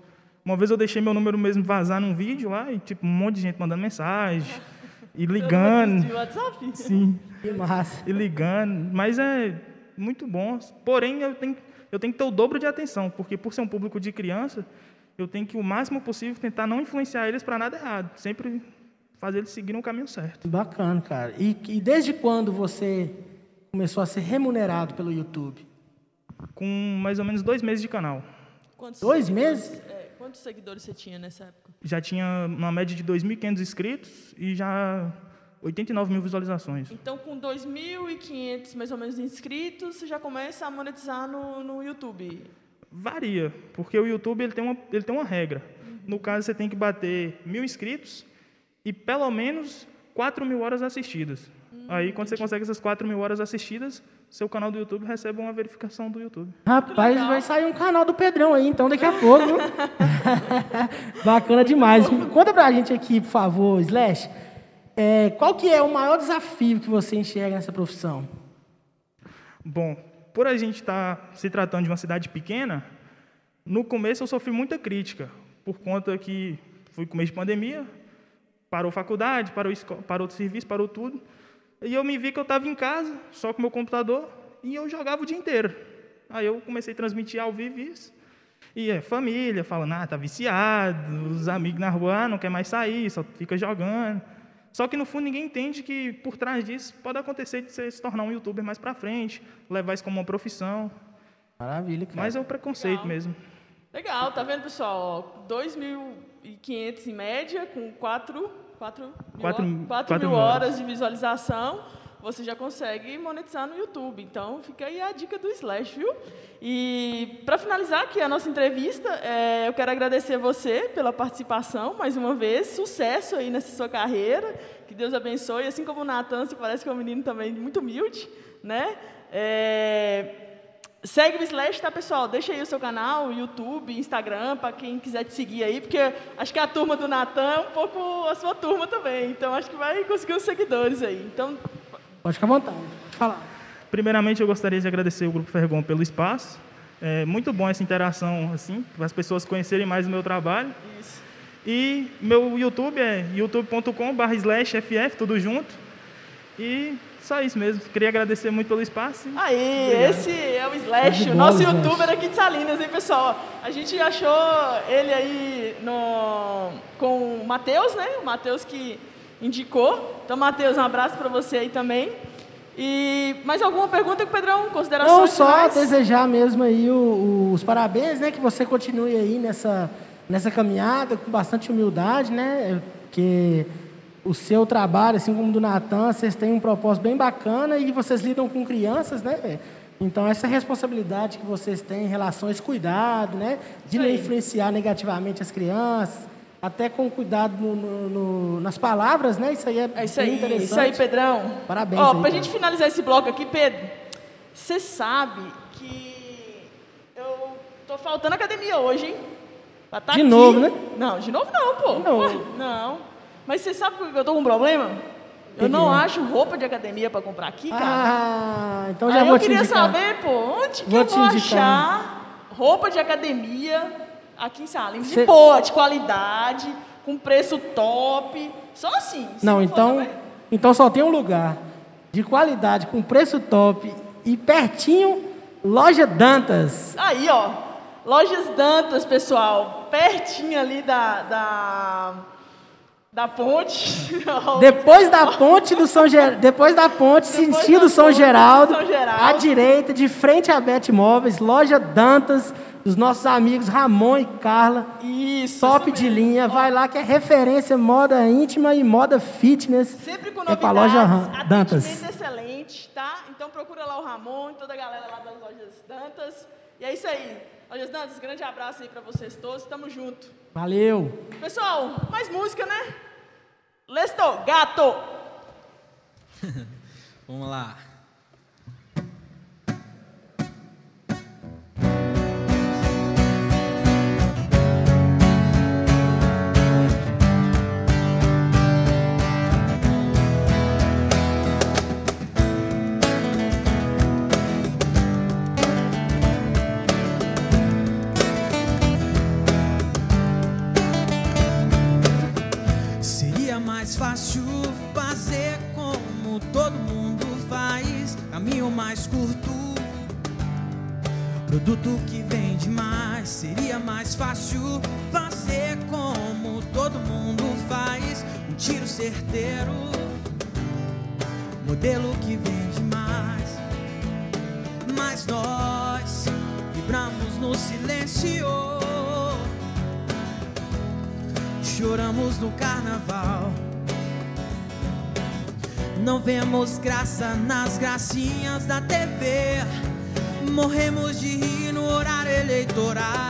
[SPEAKER 5] uma vez eu deixei meu número mesmo vazar num vídeo lá e tipo um monte de gente mandando mensagem e [laughs] ligando.
[SPEAKER 1] De WhatsApp?
[SPEAKER 5] Sim,
[SPEAKER 3] Que massa.
[SPEAKER 5] e ligando. Mas é muito bom. Porém, eu tenho, eu tenho que ter o dobro de atenção, porque por ser um público de criança, eu tenho que o máximo possível tentar não influenciar eles para nada errado. Sempre fazer eles seguirem o caminho certo.
[SPEAKER 3] Bacana, cara. E, e desde quando você começou a ser remunerado pelo YouTube?
[SPEAKER 5] Com mais ou menos dois meses de canal.
[SPEAKER 1] Quantos
[SPEAKER 3] Dois meses?
[SPEAKER 1] é, quantos seguidores você tinha nessa época?
[SPEAKER 5] Já tinha uma média de 2.500 inscritos e já 89 mil visualizações.
[SPEAKER 1] Então, com 2.500 mais ou menos inscritos, você já começa a monetizar no, no YouTube.
[SPEAKER 5] Varia, porque o YouTube ele tem uma, ele tem uma regra. No caso, você tem que bater mil inscritos e pelo menos 4 mil horas assistidas. Aí, quando você consegue essas 4 mil horas assistidas, seu canal do YouTube recebe uma verificação do YouTube.
[SPEAKER 3] Rapaz, vai sair um canal do Pedrão aí, então, daqui a pouco. [laughs] Bacana demais. Conta pra gente aqui, por favor, Slash. é, qual que é o maior desafio que você enxerga nessa profissão?
[SPEAKER 5] Bom, por a gente estar se tratando de uma cidade pequena, no começo eu sofri muita crítica, por conta que fui com mês de pandemia, parou faculdade, parou, parou o serviço, parou tudo. E eu me vi que eu estava em casa, só com meu computador, e eu jogava o dia inteiro. Aí eu comecei a transmitir ao vivo isso. E é família falando, ah, tá viciado, os amigos na rua, ah, não quer mais sair, só fica jogando. Só que no fundo ninguém entende que por trás disso pode acontecer de você se tornar um youtuber mais pra frente, levar isso como uma profissão.
[SPEAKER 3] Maravilha, cara.
[SPEAKER 5] Mas é o preconceito
[SPEAKER 1] Legal.
[SPEAKER 5] mesmo.
[SPEAKER 1] Legal, tá vendo, pessoal? Ó, 2.500 em média, com 4, 4, mil,
[SPEAKER 5] Quatro-
[SPEAKER 1] mil
[SPEAKER 5] mil
[SPEAKER 1] horas
[SPEAKER 5] horas.
[SPEAKER 1] de visualização, você já consegue monetizar no YouTube. Então, fica aí a dica do Slash, viu? E, para finalizar aqui a nossa entrevista, é, eu quero agradecer você pela participação, mais uma vez. Sucesso aí nessa sua carreira. Que Deus abençoe. Assim como o Natan, você parece que é um menino também muito humilde, né? É, Segue o Slash, tá, pessoal? Deixa aí o seu canal, YouTube, Instagram, para quem quiser te seguir aí, porque acho que a turma do Natan é um pouco a sua turma também. Então, acho que vai conseguir uns seguidores aí. Então,
[SPEAKER 3] Pode ficar à vontade, pode falar.
[SPEAKER 5] Primeiramente, eu gostaria de agradecer o Grupo Fergon pelo espaço. É muito bom essa interação, assim, para as pessoas conhecerem mais o meu trabalho.
[SPEAKER 1] isso.
[SPEAKER 5] E meu YouTube é youtube.com.br slash ff, tudo junto. E só isso mesmo. Queria agradecer muito pelo espaço. e
[SPEAKER 1] Aí, esse é o Slash,
[SPEAKER 3] de
[SPEAKER 1] o nosso
[SPEAKER 3] bola, Slash.
[SPEAKER 1] youtuber aqui de Salinas, hein, pessoal? A gente achou ele aí no, com o Matheus, né? O Matheus que indicou. Então, Matheus, um abraço para você aí também. E mais alguma pergunta, Pedrão? Considerações
[SPEAKER 3] Não, só
[SPEAKER 1] finais?
[SPEAKER 3] desejar mesmo aí o- o- os parabéns, né? Que você continue aí nessa, nessa caminhada com bastante humildade, né? Porque o seu trabalho, assim como o do Natan, vocês têm um propósito bem bacana e vocês lidam com crianças, né? Então, essa responsabilidade que vocês têm em relação a esse cuidado, né? De não influenciar negativamente as crianças, até com cuidado no- no- no- nas palavras, né? Isso aí é,
[SPEAKER 1] É isso aí,
[SPEAKER 3] interessante.
[SPEAKER 1] isso aí, Pedrão.
[SPEAKER 3] Parabéns
[SPEAKER 1] Ó,
[SPEAKER 3] aí,
[SPEAKER 1] pra
[SPEAKER 3] cara.
[SPEAKER 1] gente finalizar esse bloco aqui, Pedro, você sabe que eu tô faltando academia hoje, hein? Pra tá
[SPEAKER 3] De
[SPEAKER 1] aqui-
[SPEAKER 3] novo, né?
[SPEAKER 1] Não, de novo não, pô.
[SPEAKER 3] De novo.
[SPEAKER 1] Ué, Não. Mas você sabe que eu tô com um problema? Eu não acho roupa de academia pra comprar aqui, cara.
[SPEAKER 3] Ah, então já
[SPEAKER 1] Aí
[SPEAKER 3] vou
[SPEAKER 1] eu
[SPEAKER 3] te
[SPEAKER 1] queria
[SPEAKER 3] indicar.
[SPEAKER 1] saber, pô, onde que
[SPEAKER 3] Vou
[SPEAKER 1] eu vou achar roupa de academia aqui em Salinas?
[SPEAKER 3] Cê-
[SPEAKER 1] De boa, de qualidade, com preço top. Só assim.
[SPEAKER 3] Não,
[SPEAKER 1] for
[SPEAKER 3] então,
[SPEAKER 1] também-
[SPEAKER 3] então só tem um lugar de qualidade, com preço top e pertinho, Loja Dantas.
[SPEAKER 1] Aí, ó. Lojas Dantas, pessoal. Pertinho ali da. da, da ponte. [laughs]
[SPEAKER 3] Depois da [laughs] ponte do São Ger... depois da ponte,
[SPEAKER 1] Depois
[SPEAKER 3] sentido
[SPEAKER 1] da
[SPEAKER 3] São
[SPEAKER 1] ponte do
[SPEAKER 3] Geraldo,
[SPEAKER 1] São Geraldo.
[SPEAKER 3] à direita, de frente a Bet Imóveis, Loja Dantas, dos nossos amigos Ramon e Carla.
[SPEAKER 1] Isso.
[SPEAKER 3] Top
[SPEAKER 1] isso
[SPEAKER 3] de linha, vai lá que é referência moda íntima e moda fitness.
[SPEAKER 1] Sempre com
[SPEAKER 3] É pra
[SPEAKER 1] novidades,
[SPEAKER 3] loja Ram- Dantas.
[SPEAKER 1] excelente, tá? Então procura lá o Ramon e toda a galera lá das lojas Dantas. E é isso aí. Lojas Dantas, grande abraço aí pra vocês todos. Tamo junto.
[SPEAKER 3] Valeu!
[SPEAKER 1] Pessoal, mais música, né? Let's go, gato! [laughs]
[SPEAKER 4] Vamos lá. Mais curto. Produto que vende mais, seria mais fácil fazer como todo mundo faz, um tiro certeiro. Modelo que vende mais, mas nós vibramos no silêncio. Choramos no carnaval. Não vemos graça nas gracinhas da TV. Morremos de rir no horário eleitoral.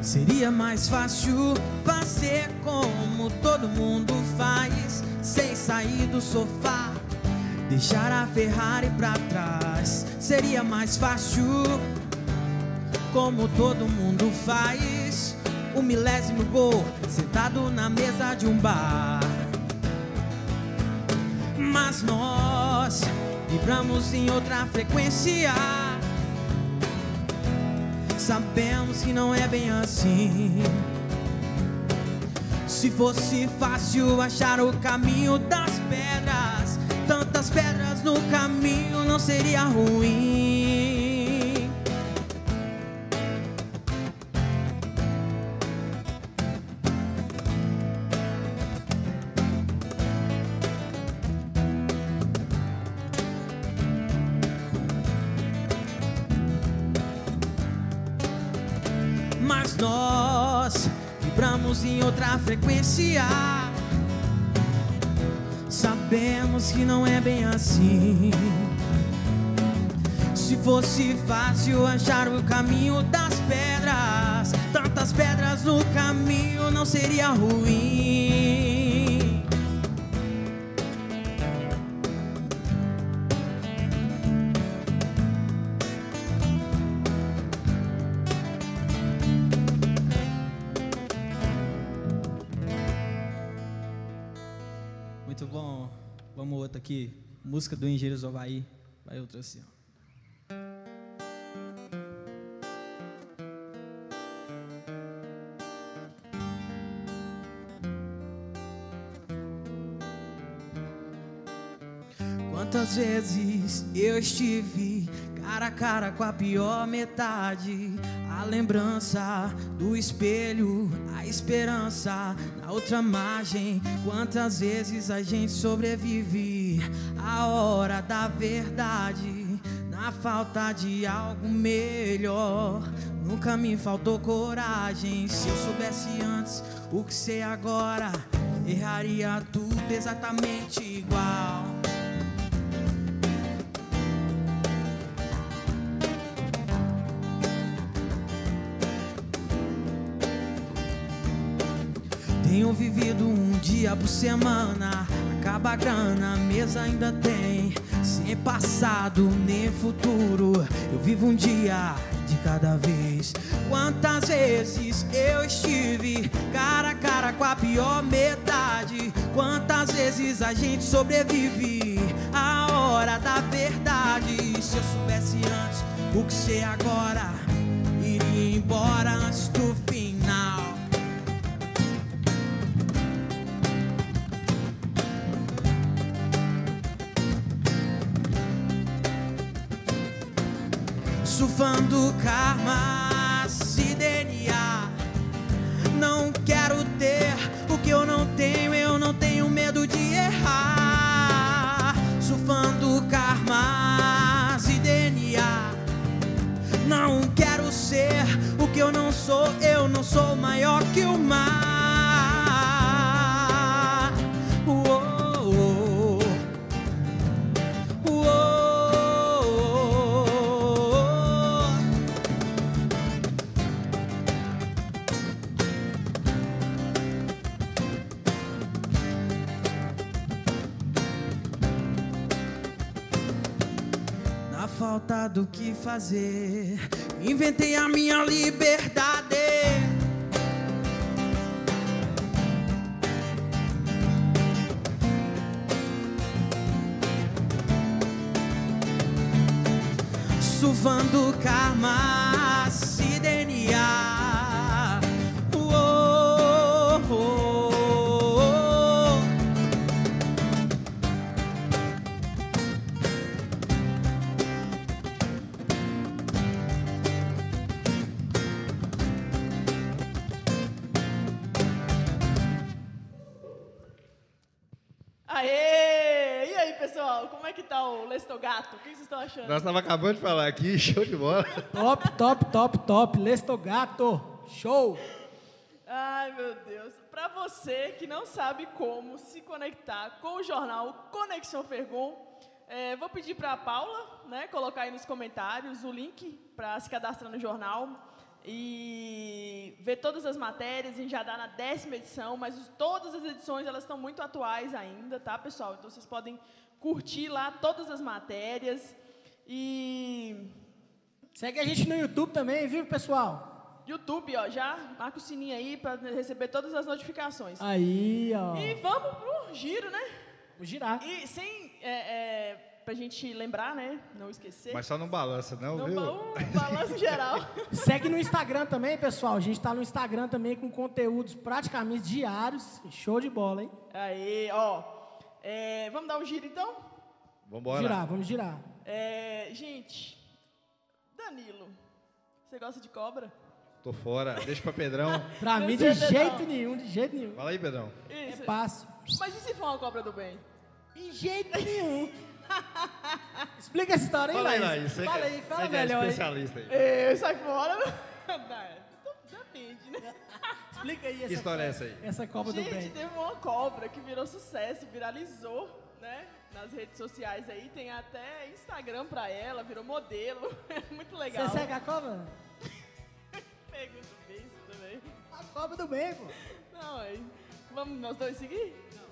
[SPEAKER 4] Seria mais fácil fazer como todo mundo faz, sem sair do sofá, deixar a Ferrari pra trás. Seria mais fácil, como todo mundo faz, o milésimo gol sentado na mesa de um bar. Mas nós vibramos em outra frequência. Sabemos que não é bem assim. Se fosse fácil achar o caminho das pedras no caminho não seria ruim. Que não é bem assim. Se fosse fácil achar o caminho das pedras, tantas pedras no caminho não seria ruim. Muito bom. Vamos outra aqui. Música do Engenheiros do. Vai outra assim, ó. Quantas vezes eu estive cara a cara com a pior metade? A lembrança do espelho, a esperança na outra margem. Quantas vezes a gente sobrevive a hora da verdade, na falta de algo melhor. Nunca me faltou coragem. Se eu soubesse antes o que sei agora, erraria tudo exatamente igual. Tenho vivido um dia por semana. Acaba a grana, a mesa ainda tem. Sem passado nem futuro. Eu vivo um dia de cada vez. Quantas vezes eu estive cara a cara com a pior metade? Quantas vezes a gente sobrevive a hora da verdade? Se eu soubesse antes o que sei agora, iria embora antes do surfando karma, se DNA. Não quero ter o que eu não tenho, eu não tenho medo de errar. Surfando karma, se DNA. Não quero ser o que eu não sou, eu não sou maior que o mar. Do que fazer. Inventei a minha liberdade. Suvando karma.
[SPEAKER 2] Nós estávamos acabando de falar aqui, [laughs] show de bola.
[SPEAKER 3] Top, top, top, top. Lestogato. Show.
[SPEAKER 1] Ai, meu Deus. Para você que não sabe como se conectar com o jornal Conexão Fergon, é, vou pedir para a Paula né, colocar aí nos comentários o link para se cadastrar no jornal e ver todas as matérias. A gente já dá na décima edição, mas os- todas as edições elas estão muito atuais ainda, tá, pessoal? Então vocês podem curtir lá todas as matérias e
[SPEAKER 3] Segue a gente no YouTube também, viu, pessoal?
[SPEAKER 1] YouTube, ó, já marca o sininho aí para receber todas as notificações.
[SPEAKER 3] Aí, ó.
[SPEAKER 1] E vamos pro giro, né?
[SPEAKER 3] Vamos girar.
[SPEAKER 1] E sem. É, é, pra gente lembrar, né? Não esquecer.
[SPEAKER 2] Mas só não balança, não,
[SPEAKER 1] no
[SPEAKER 2] viu?
[SPEAKER 1] um [laughs] balanço geral.
[SPEAKER 3] Segue no Instagram também, pessoal. A gente tá no Instagram também com conteúdos praticamente diários. Show de bola, hein?
[SPEAKER 1] Aí, ó. É, vamos dar um giro então?
[SPEAKER 2] Vambora.
[SPEAKER 3] Girar, vamos girar.
[SPEAKER 1] É, gente, Danilo, você gosta de cobra?
[SPEAKER 2] Tô fora. Deixa pra Pedrão. [laughs]
[SPEAKER 3] Pra mim, de jeito nenhum, de jeito nenhum.
[SPEAKER 2] Fala aí, Pedrão.
[SPEAKER 3] É
[SPEAKER 1] Isso.
[SPEAKER 3] fácil.
[SPEAKER 1] Mas e se for uma cobra do bem?
[SPEAKER 3] De jeito nenhum. [laughs] Explica essa história aí,
[SPEAKER 2] Fala aí,
[SPEAKER 3] Laís.
[SPEAKER 2] Laís. Você
[SPEAKER 3] Fala aí, fala
[SPEAKER 2] você é
[SPEAKER 3] melhor aí.
[SPEAKER 2] especialista aí.
[SPEAKER 1] É, sai fora. [laughs] Não, é, Depende, né?
[SPEAKER 3] Explica aí essa
[SPEAKER 2] Que história é essa aí?
[SPEAKER 3] Essa do
[SPEAKER 1] Gente,
[SPEAKER 3] Bem.
[SPEAKER 1] teve uma cobra que virou sucesso, viralizou, né? Nas redes sociais aí, tem até Instagram pra ela, virou modelo. [laughs] É muito legal.
[SPEAKER 3] Você segue a Copa? [laughs]
[SPEAKER 1] Pego do beijo também.
[SPEAKER 3] A Copa do Bem, pô.
[SPEAKER 1] Não, aí. Vamos nós dois seguir? Não.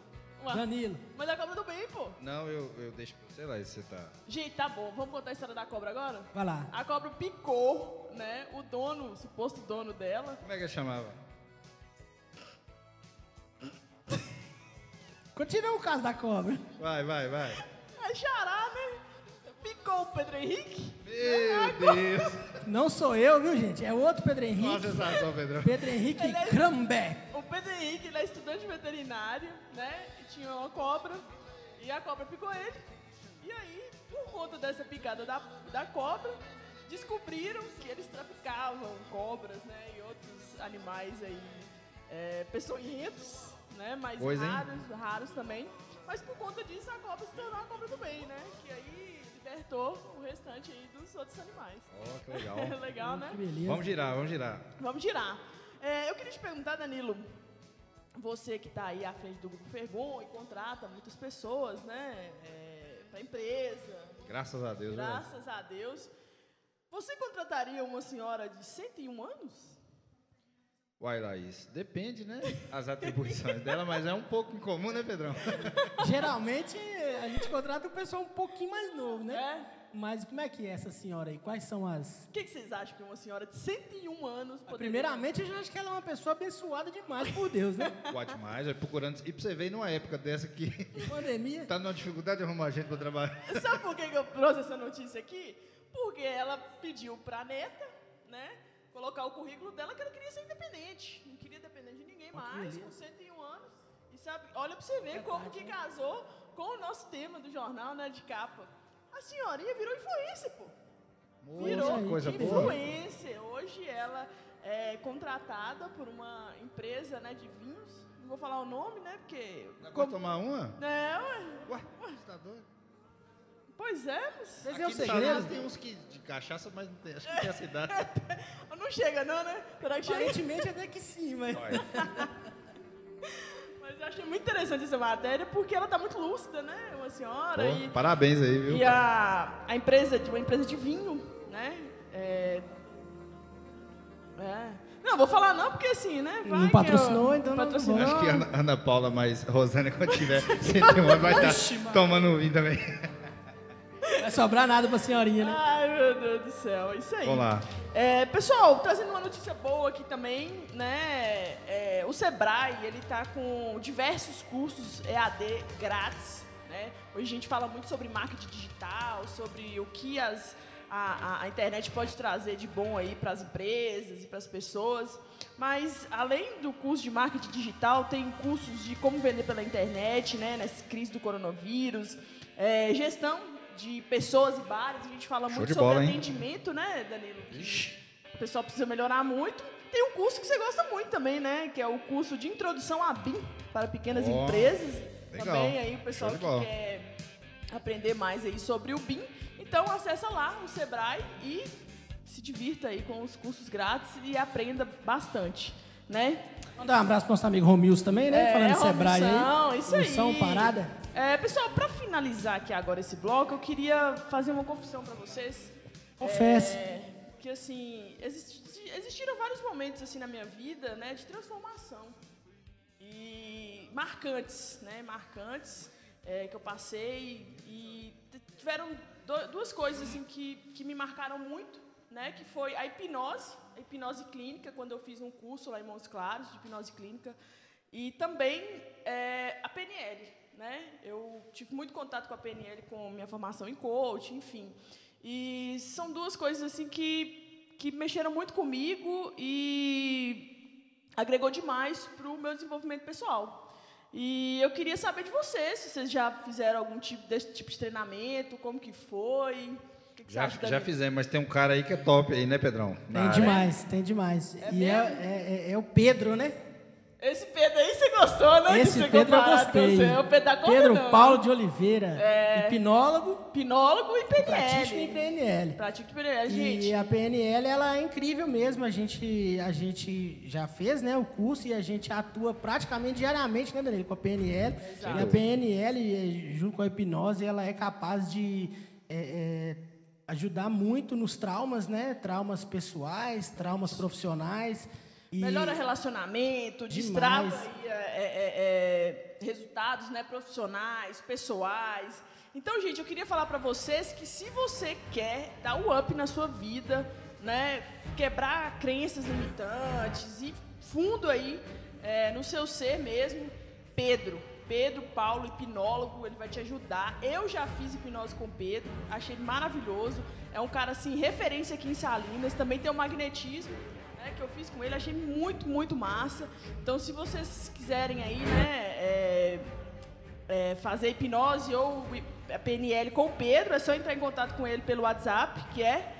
[SPEAKER 3] Danilo.
[SPEAKER 1] Mas é a cobra do bem, pô.
[SPEAKER 2] Não, eu, eu deixo. Sei lá, se você tá.
[SPEAKER 1] Gente, tá bom. Vamos contar a história da cobra agora?
[SPEAKER 3] Vai lá.
[SPEAKER 1] A cobra picou, né? O dono, o suposto dono dela.
[SPEAKER 2] Como é que eu chamava?
[SPEAKER 3] Continua o caso da cobra.
[SPEAKER 2] Vai, vai, vai.
[SPEAKER 1] A Xará, né? Picou o Pedro Henrique.
[SPEAKER 2] Meu Deus.
[SPEAKER 3] Não sou eu, viu, gente? É outro Pedro
[SPEAKER 2] Qual a
[SPEAKER 3] Henrique.
[SPEAKER 2] sensação, Pedrão?
[SPEAKER 3] Pedro Henrique
[SPEAKER 1] é-
[SPEAKER 3] Krambeck.
[SPEAKER 1] O Pedro Henrique, ele é estudante veterinário, né? E tinha uma cobra. E a cobra picou ele. E aí, por conta dessa picada da, da cobra, descobriram que eles traficavam cobras, né? E outros animais aí, é, peçonhentos, né? Mais
[SPEAKER 2] Pois, hein?
[SPEAKER 1] raros, raros também. Mas por conta disso, a cobra se tornou a cobra do bem, né? Que aí libertou o restante aí dos outros animais.
[SPEAKER 2] Ó, que legal. [laughs]
[SPEAKER 1] Legal, né?
[SPEAKER 3] Que beleza.
[SPEAKER 2] Vamos girar, vamos girar.
[SPEAKER 1] Vamos girar. É, eu queria te perguntar, Danilo, você que está aí à frente do Grupo Fergon e contrata muitas pessoas, né, é, para a empresa,
[SPEAKER 2] Graças a Deus, né?
[SPEAKER 1] graças a Deus, você contrataria uma senhora de 101 anos?
[SPEAKER 2] Uai, Laís, depende, né? As atribuições dela, mas é um pouco incomum, né, Pedrão? [laughs]
[SPEAKER 3] Geralmente a gente contrata um pessoal um pouquinho mais novo, né?
[SPEAKER 1] É?
[SPEAKER 3] Mas como é que é essa senhora aí? Quais são as.
[SPEAKER 1] O que, que vocês acham que uma senhora de 101 anos poderia...
[SPEAKER 3] Primeiramente, eu já acho que ela é uma pessoa abençoada demais por Deus, né? [laughs]
[SPEAKER 2] Pode mais, vai procurando. E pra você ver, numa época dessa que
[SPEAKER 3] Pandemia. [laughs]
[SPEAKER 2] tá numa dificuldade de arrumar gente pra trabalhar.
[SPEAKER 1] Sabe por que eu trouxe essa notícia aqui? Porque ela pediu pra neta, né, colocar o currículo dela que ela queria ser independente. Não queria depender de ninguém mais, com 101 anos. E sabe, olha pra você ver como que casou com o nosso tema do jornal, né, de capa. A senhorinha virou influencer, pô. Virou
[SPEAKER 2] coisa
[SPEAKER 3] que
[SPEAKER 2] boa.
[SPEAKER 1] influencer. Hoje ela é contratada por uma empresa, né, de vinhos. Não vou falar o nome, né, porque...
[SPEAKER 2] Dá pra tomar uma?
[SPEAKER 1] É, ué.
[SPEAKER 2] Ué, você tá doido?
[SPEAKER 1] Pois é, mas...
[SPEAKER 2] Aqui
[SPEAKER 3] é o
[SPEAKER 2] em
[SPEAKER 3] segredo?
[SPEAKER 2] Tem uns que, de cachaça, mas não tem, acho que tem a cidade. [laughs]
[SPEAKER 1] Não chega não, né? Será que chega?
[SPEAKER 3] Aparentemente até que sim, mas. [laughs]
[SPEAKER 1] Mas eu achei muito interessante essa matéria porque ela tá muito lúcida, né? Uma senhora
[SPEAKER 2] pô,
[SPEAKER 1] e,
[SPEAKER 2] parabéns aí, viu?
[SPEAKER 1] e a, a empresa, de uma empresa de vinho, né? É, é. Não, vou falar não porque assim, né? Vai
[SPEAKER 3] Não patrocinou,
[SPEAKER 1] eu-
[SPEAKER 3] então não
[SPEAKER 1] patrocinou.
[SPEAKER 2] Acho que a Ana, Paula, mas Rosana, quando tiver [laughs] 101, vai estar tomando um vinho também.
[SPEAKER 3] Não vai sobrar nada pra senhorinha, né?
[SPEAKER 1] Ai, meu Deus do céu, é isso aí.
[SPEAKER 2] Vamos lá.
[SPEAKER 1] É, pessoal, trazendo uma notícia boa aqui também, né? é, o Sebrae, ele tá com diversos cursos EAD grátis, né? Hoje a gente fala muito sobre marketing digital, sobre o que as, a, a internet pode trazer de bom aí para as empresas e para as pessoas. Mas, além do curso de marketing digital, tem cursos de como vender pela internet, né, nessa crise do coronavírus, é, gestão de pessoas e bares. A gente fala
[SPEAKER 2] Show
[SPEAKER 1] muito sobre
[SPEAKER 2] bola, hein?
[SPEAKER 1] atendimento, né, Danilo? Que o pessoal precisa melhorar muito. Tem um curso que você gosta muito também, né? Que é o curso de introdução à BIM para pequenas
[SPEAKER 2] Ó,
[SPEAKER 1] empresas.
[SPEAKER 2] legal.
[SPEAKER 1] Também aí o pessoal que
[SPEAKER 2] bola.
[SPEAKER 1] quer aprender mais aí sobre o BIM. Então acessa lá o Sebrae e se divirta aí com os cursos grátis e aprenda bastante, né?
[SPEAKER 3] Mandar um abraço pro nosso amigo Romilson também, né?
[SPEAKER 1] É,
[SPEAKER 3] Falando de Sebrae aí.
[SPEAKER 1] isso aí.
[SPEAKER 3] Parada.
[SPEAKER 1] É, pessoal, para finalizar aqui agora esse bloco, eu queria fazer uma confissão para vocês.
[SPEAKER 3] Confesse.
[SPEAKER 1] É, que assim, existi- existiram vários momentos assim na minha vida, né, de transformação. E marcantes, né, marcantes é, que eu passei e tiveram do- duas coisas assim que, que me marcaram muito, né, que foi a hipnose, a hipnose clínica, quando eu fiz um curso lá em Montes Claros de hipnose clínica, e também é, a PNL, né? Eu tive muito contato com a PNL, com minha formação em coach, enfim. E são duas coisas assim que, que mexeram muito comigo e agregou demais para o meu desenvolvimento pessoal. E eu queria saber de vocês, se vocês já fizeram algum tipo desse tipo de treinamento, como que foi? Que, que você
[SPEAKER 2] Já,
[SPEAKER 1] acha,
[SPEAKER 2] já fizemos, mas tem um cara aí que é top aí, né, Pedrão? Na
[SPEAKER 3] Tem
[SPEAKER 2] área.
[SPEAKER 3] demais, tem demais.
[SPEAKER 1] É
[SPEAKER 3] e é, é- é- é o Pedro, né?
[SPEAKER 1] Esse Pedro aí você gostou, né?
[SPEAKER 3] Esse
[SPEAKER 1] Que você
[SPEAKER 3] Pedro eu gostei.
[SPEAKER 1] você. É o Copa,
[SPEAKER 3] Pedro
[SPEAKER 1] não.
[SPEAKER 3] Paulo de Oliveira, hipnólogo,
[SPEAKER 1] Hipnólogo e
[SPEAKER 3] pratica
[SPEAKER 1] PNL.
[SPEAKER 3] em PNL.
[SPEAKER 1] Prática de PNL, gente.
[SPEAKER 3] E a PNL ela é incrível mesmo. A gente, a gente já fez né, o curso e a gente atua praticamente diariamente né, Danilo, com a PNL.
[SPEAKER 1] Exato.
[SPEAKER 3] E a PNL, eh, junto com a hipnose, ela é capaz de eh, eh, ajudar muito nos traumas, né? Traumas pessoais, traumas profissionais. E
[SPEAKER 1] Melhora relacionamento, destrava aí, é, é, é, resultados né, profissionais, pessoais. Então, gente, eu queria falar para vocês que se você quer dar o up na sua vida, né, quebrar crenças limitantes e fundo aí é, no seu ser mesmo, Pedro. Pedro Paulo, hipnólogo, ele vai te ajudar. Eu já fiz hipnose com o Pedro, achei ele maravilhoso. É um cara assim, referência aqui em Salinas. Também tem o magnetismo, né, que eu fiz com ele, achei muito, muito massa. Então, se vocês quiserem aí, né, é, é, fazer hipnose ou a PNL com o Pedro, é só entrar em contato com ele pelo WhatsApp, que é,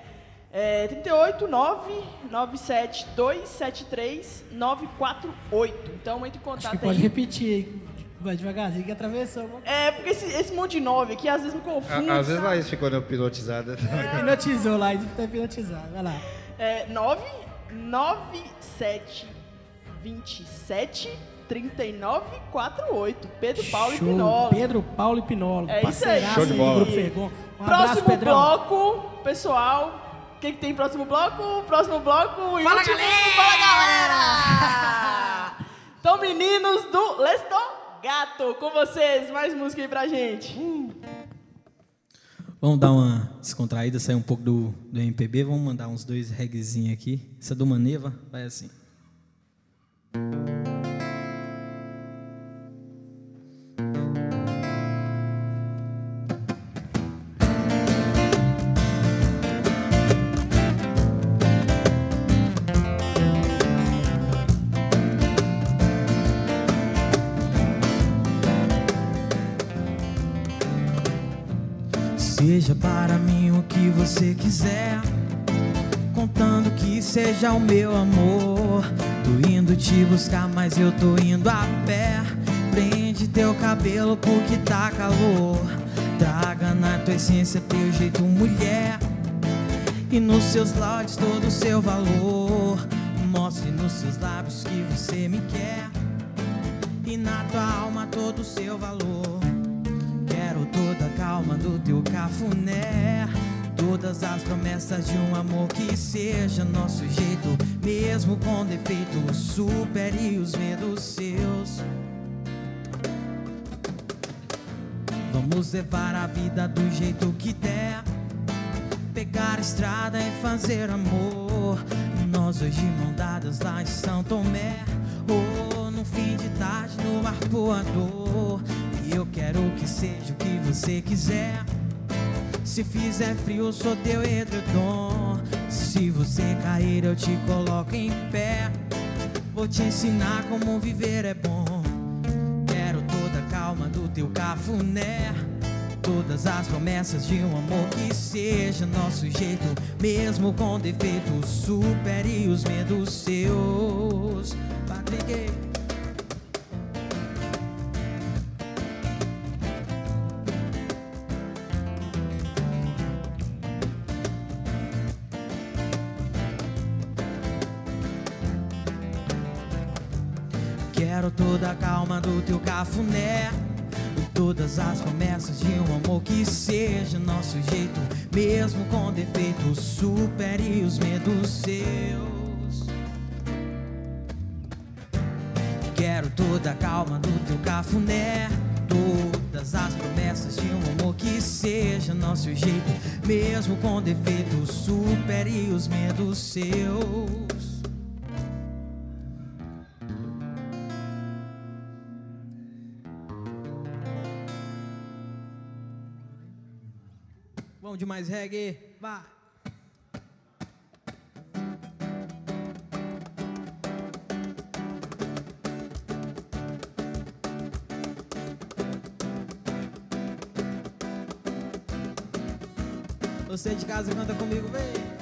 [SPEAKER 1] é 38 997 273 948. Então, entre em
[SPEAKER 3] acho
[SPEAKER 1] contato
[SPEAKER 3] que pode
[SPEAKER 1] aí.
[SPEAKER 3] Vai devagarzinho que atravessou.
[SPEAKER 1] É, porque esse, esse monte de nove aqui às vezes me
[SPEAKER 2] A-
[SPEAKER 1] confunde.
[SPEAKER 2] Às vezes? Laís ficou hipnotizada.
[SPEAKER 3] Hipnotizou lá, isso tá hipnotizado. Vai lá.
[SPEAKER 1] É 9 97 27 39 48. Pedro Paulo
[SPEAKER 3] Show.
[SPEAKER 1] Hipnólogo.
[SPEAKER 3] Pedro Paulo Hipnólogo.
[SPEAKER 1] É isso aí.
[SPEAKER 2] Show de bola.
[SPEAKER 3] Grupo Fergon. Um abraço,
[SPEAKER 1] próximo
[SPEAKER 3] Pedrão.
[SPEAKER 1] bloco, pessoal. O que, que tem próximo bloco? Próximo bloco. e
[SPEAKER 3] Fala,
[SPEAKER 1] último.
[SPEAKER 3] galera!
[SPEAKER 1] Fala, galera! então, meninos do Lesto Gato, com vocês. Mais música aí pra gente.
[SPEAKER 4] Vamos dar uma descontraída, sair um pouco do, do MPB. Vamos mandar uns dois reggaezinhos aqui. Essa do Maneva vai assim. Seja para mim o que você quiser, contando que seja o meu amor. Tô indo te buscar, mas eu tô indo a pé. Prende teu cabelo porque tá calor. Traga na tua essência teu jeito, mulher. E nos seus lábios todo o seu valor. Mostre nos seus lábios que você me quer. E na tua alma todo o seu valor. Toda a calma do teu cafuné. Todas as promessas de um amor que seja nosso jeito, mesmo com defeitos, supere os medos seus. Vamos levar a vida do jeito que der. Pegar a estrada e fazer amor. Nós hoje de mão dadas lá em São Tomé. Ou no fim de tarde no mar voador. E eu quero que seja o que você quiser. Se fizer frio, sou teu edredom. Se você cair, eu te coloco em pé. Vou te ensinar como viver é bom. Quero toda a calma do teu cafuné. Todas as promessas de um amor que seja nosso jeito, mesmo com defeitos, supere os medos seus. Patrick. Teu cafuné. E todas as promessas de um amor que seja nosso jeito, mesmo com defeitos, supere os medos seus. Quero toda a calma do teu cafuné. Todas as promessas de um amor que seja nosso jeito, mesmo com defeitos, supere os medos seus. De mais reggae. Vai. Você de casa canta comigo, vem.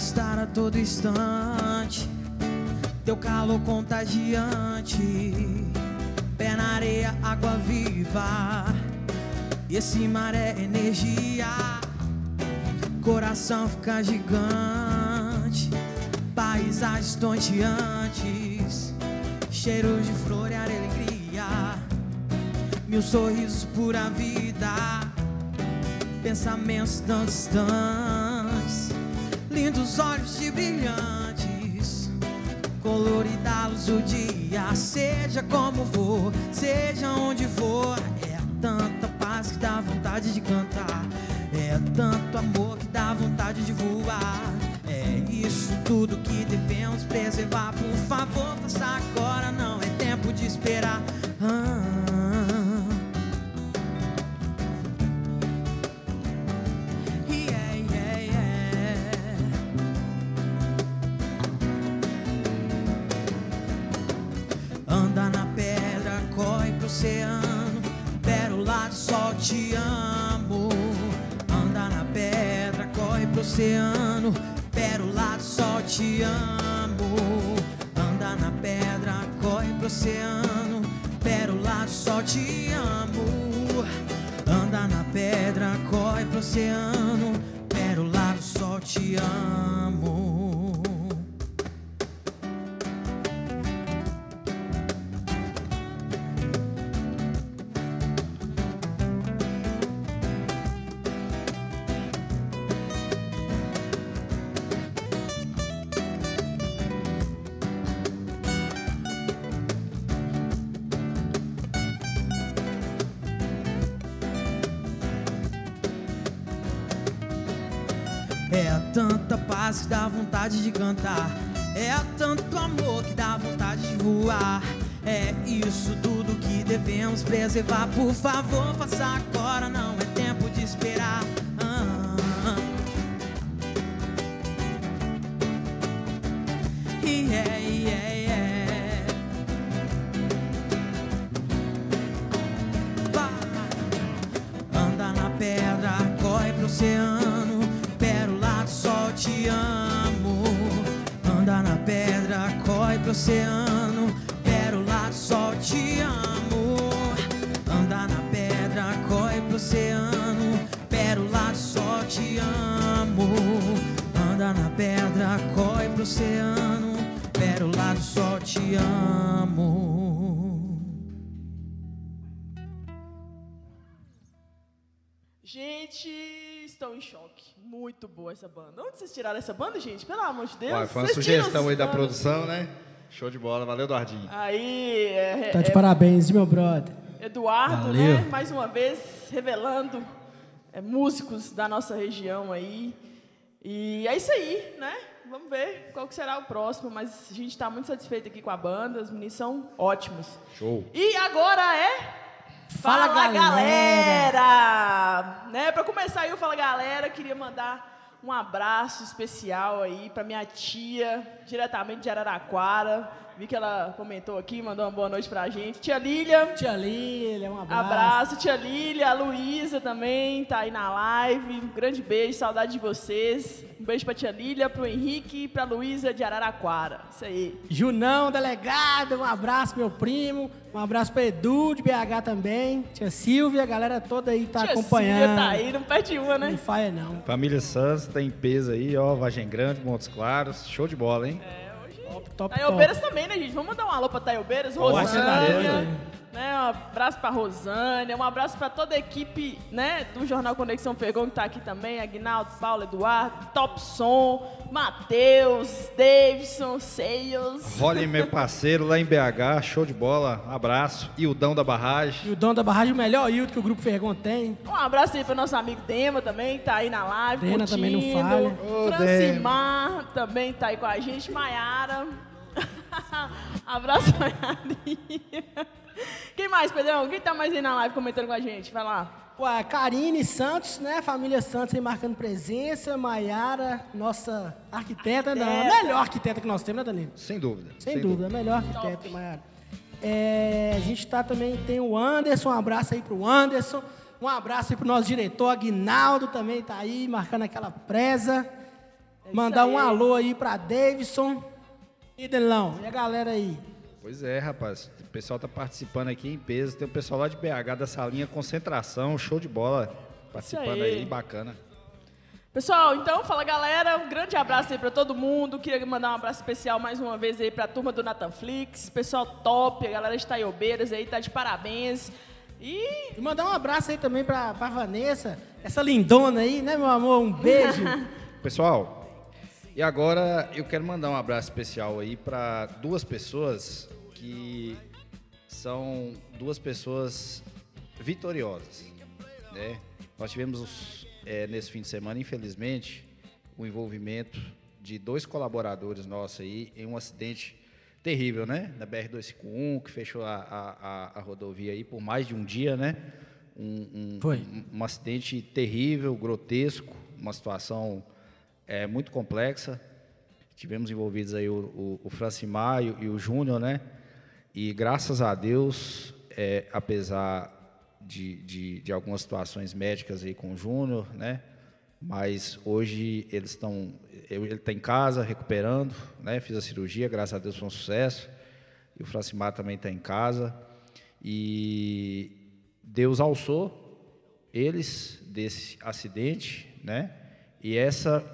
[SPEAKER 4] Estar a todo instante, teu calor contagiante, pé na areia, água viva, e esse mar é energia, coração fica gigante, paisagens tonteantes, cheiro de flor e alegria, mil sorrisos pura vida, pensamentos tão distantes lindos olhos de brilhantes, colorida luz do dia, seja como for, seja onde for, é tanta paz que dá vontade de cantar, é tanto amor que dá vontade de voar, é isso tudo que devemos preservar, por favor, faça agora, não é tempo de esperar. Ah. Te amo. Anda na pedra, corre pro oceano. Pérola do sol, te amo. Anda na pedra, corre pro oceano. Pérola do sol, te amo. Anda na pedra, corre pro oceano. Pérola do sol, te amo. Vontade de cantar. É tanto amor que dá vontade de voar. É isso tudo que devemos preservar. Por favor, faça agora, não é tempo de esperar. Ah, yeah, yeah. Pro oceano. Pérola do sol, te amo. Anda na pedra, corre pro oceano. Pérola do sol, te amo. Anda na pedra, corre pro oceano. Pérola do sol, te amo.
[SPEAKER 1] Gente, estou em choque. Muito boa essa banda. Onde vocês tiraram essa banda, gente? Pelo amor de Deus.
[SPEAKER 2] Olha, foi uma
[SPEAKER 1] Vocês
[SPEAKER 2] sugestão aí da produção, né? Show de bola, valeu, Eduardinho.
[SPEAKER 1] Aí, é,
[SPEAKER 3] Tá de
[SPEAKER 1] é-
[SPEAKER 3] parabéns, meu brother?
[SPEAKER 1] Eduardo,
[SPEAKER 3] Valeu.
[SPEAKER 1] né? Mais uma vez, revelando é, músicos da nossa região aí. E é isso aí, né? Vamos ver qual que será o próximo, mas a gente está muito satisfeito aqui com a banda, os meninos são ótimos.
[SPEAKER 2] Show.
[SPEAKER 1] E agora é
[SPEAKER 3] Fala, galera!
[SPEAKER 1] galera! Né, para começar aí o Fala Galera, queria mandar um abraço especial aí para minha tia, diretamente de Araraquara. Vi que ela comentou aqui, mandou uma boa noite pra gente. Tia Lília,
[SPEAKER 3] Tia Lília, um abraço.
[SPEAKER 1] Abraço, tia Lília, a Luísa também tá aí na live. Um grande beijo, saudade de vocês. Um beijo pra tia Lília, pro Henrique e pra Luísa de Araraquara. Isso aí.
[SPEAKER 3] Junão, delegado, um abraço, meu primo. Um abraço para Edu, de BH também. Tia Silvia, a galera toda aí tá
[SPEAKER 1] tia
[SPEAKER 3] acompanhando.
[SPEAKER 1] Silvia tá aí, não perde uma, né?
[SPEAKER 3] Não falha, não.
[SPEAKER 2] Família Santos tem peso aí, ó. Vagem Grande, Montes Claros. Show de bola, hein?
[SPEAKER 3] Top, top,
[SPEAKER 1] Taiobeiras também, né, gente? Vamos mandar um alô pra Taiobeiras,
[SPEAKER 2] Pode,
[SPEAKER 1] Né, um abraço pra Rosânia, um abraço pra toda a equipe né, do Jornal Conexão Fergão que tá aqui também, Aguinaldo, Paulo, Eduardo, Top Som, Matheus, Davidson, Seios.
[SPEAKER 2] Rolling, meu parceiro, lá em BH. Show de bola. Abraço. Ildão da Barragem.
[SPEAKER 3] E o dono da barragem, o melhor Hildo que o Grupo Fergon tem.
[SPEAKER 1] Um abraço aí pro nosso amigo Dema também, que tá aí na live.
[SPEAKER 3] Dena também não falha.
[SPEAKER 2] Ô,
[SPEAKER 1] Francimar também tá aí com a gente. Maiara. [laughs] abraço, Maiarinha. [laughs] Quem mais, Pedrão? Quem tá mais aí na live comentando com a gente? Vai lá.
[SPEAKER 3] Ué, Karine Santos, né? Família Santos aí marcando presença. Maiara, nossa arquiteta, não, a
[SPEAKER 1] Arquiteta.
[SPEAKER 3] melhor arquiteta que nós temos, né, Danilo?
[SPEAKER 2] Sem dúvida.
[SPEAKER 3] Sem, dúvida, a melhor arquiteta, Maiara. É, a gente tá também, tem o Anderson, um abraço aí pro Anderson. Um abraço aí pro nosso diretor, Aguinaldo, também tá aí, marcando aquela presa. Mandar um alô aí pra Davidson. E Danilão, e a galera aí?
[SPEAKER 2] Pois é, rapaz. O pessoal tá participando aqui em peso. Tem o pessoal lá de BH da salinha concentração. Show de bola. Participando
[SPEAKER 1] aí.
[SPEAKER 2] aí. bacana.
[SPEAKER 1] Pessoal, então, fala galera, um grande abraço aí pra todo mundo. Queria mandar um abraço especial mais uma vez aí pra turma do Natanflix. Pessoal top, a galera de Taiobeiras aí tá de parabéns. E
[SPEAKER 3] E mandar um abraço aí também pra, pra Vanessa, essa lindona aí, né, meu amor? Um beijo. [laughs]
[SPEAKER 2] Pessoal, e agora eu quero mandar um abraço especial aí para duas pessoas que são duas pessoas vitoriosas, né? Nós tivemos os- é, nesse fim de semana, infelizmente, o envolvimento de dois colaboradores nossos aí em um acidente terrível, né? Na BR-251, que fechou a, a- a- rodovia aí por mais de um dia, né? Um, um-
[SPEAKER 3] Foi.
[SPEAKER 2] um- um acidente terrível, grotesco, uma situação é, muito complexa. Tivemos envolvidos aí o, o, o Francimar e, o- e o Júnior, né? E graças a Deus, é, apesar de, de, de algumas situações médicas aí com o Júnior, né? Mas hoje eles estão, ele está em casa recuperando, né? Fiz a cirurgia, graças a Deus foi um sucesso. E o Francimar também está em casa. E Deus alçou eles desse acidente, né? E essa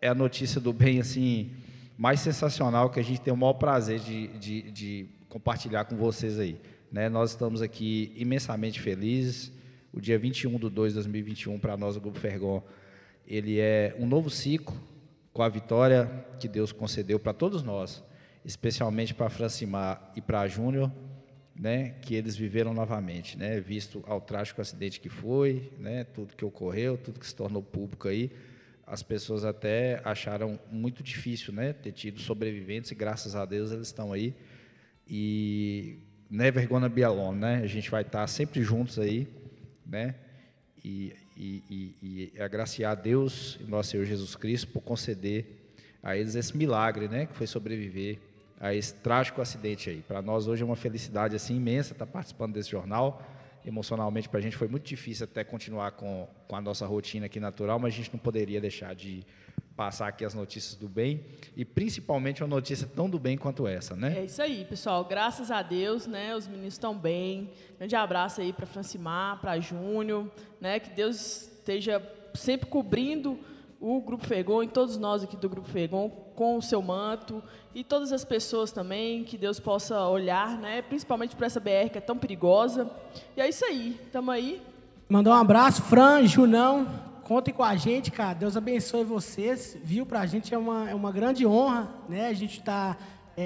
[SPEAKER 2] é a notícia do bem, assim, mais sensacional que a gente tem o maior prazer de, de, de compartilhar com vocês aí. Né? Nós estamos aqui imensamente felizes. O dia 21 de 2 de 2021, para nós, o Grupo Fergon, ele é um novo ciclo com a vitória que Deus concedeu para todos nós, especialmente para Francimar e para Júnior, né, que eles viveram novamente, né, visto ao trágico acidente que foi, né, tudo que ocorreu, tudo que se tornou público aí, as pessoas até acharam muito difícil, né, ter tido sobreviventes e graças a Deus eles estão aí e never gonna be alone, né, a gente vai estar sempre juntos aí, né, e, e, e, e agraciar a Deus e nosso Senhor Jesus Cristo por conceder a eles esse milagre, né, que foi sobreviver a esse trágico acidente aí. Para nós hoje é uma felicidade assim imensa estar participando desse jornal. Emocionalmente para a gente foi muito difícil até continuar com, com a nossa rotina aqui natural, mas a gente não poderia deixar de passar aqui as notícias do bem e principalmente uma notícia tão do bem quanto essa, né?
[SPEAKER 1] É isso aí, pessoal. Graças a Deus, né? Os meninos estão bem. Grande abraço aí para Francimar, para Júnior, né? Que Deus esteja sempre cobrindo o Grupo Fergon e todos nós aqui do Grupo Fergon com o seu manto e todas as pessoas também, que Deus possa olhar, né? Principalmente para essa BR que é tão perigosa. E é isso aí. Tamo aí.
[SPEAKER 3] Mandar um abraço, Fran, Junão. Contem com a gente, cara. Deus abençoe vocês. Viu? Pra gente é uma, é uma grande honra, né? A gente tá é,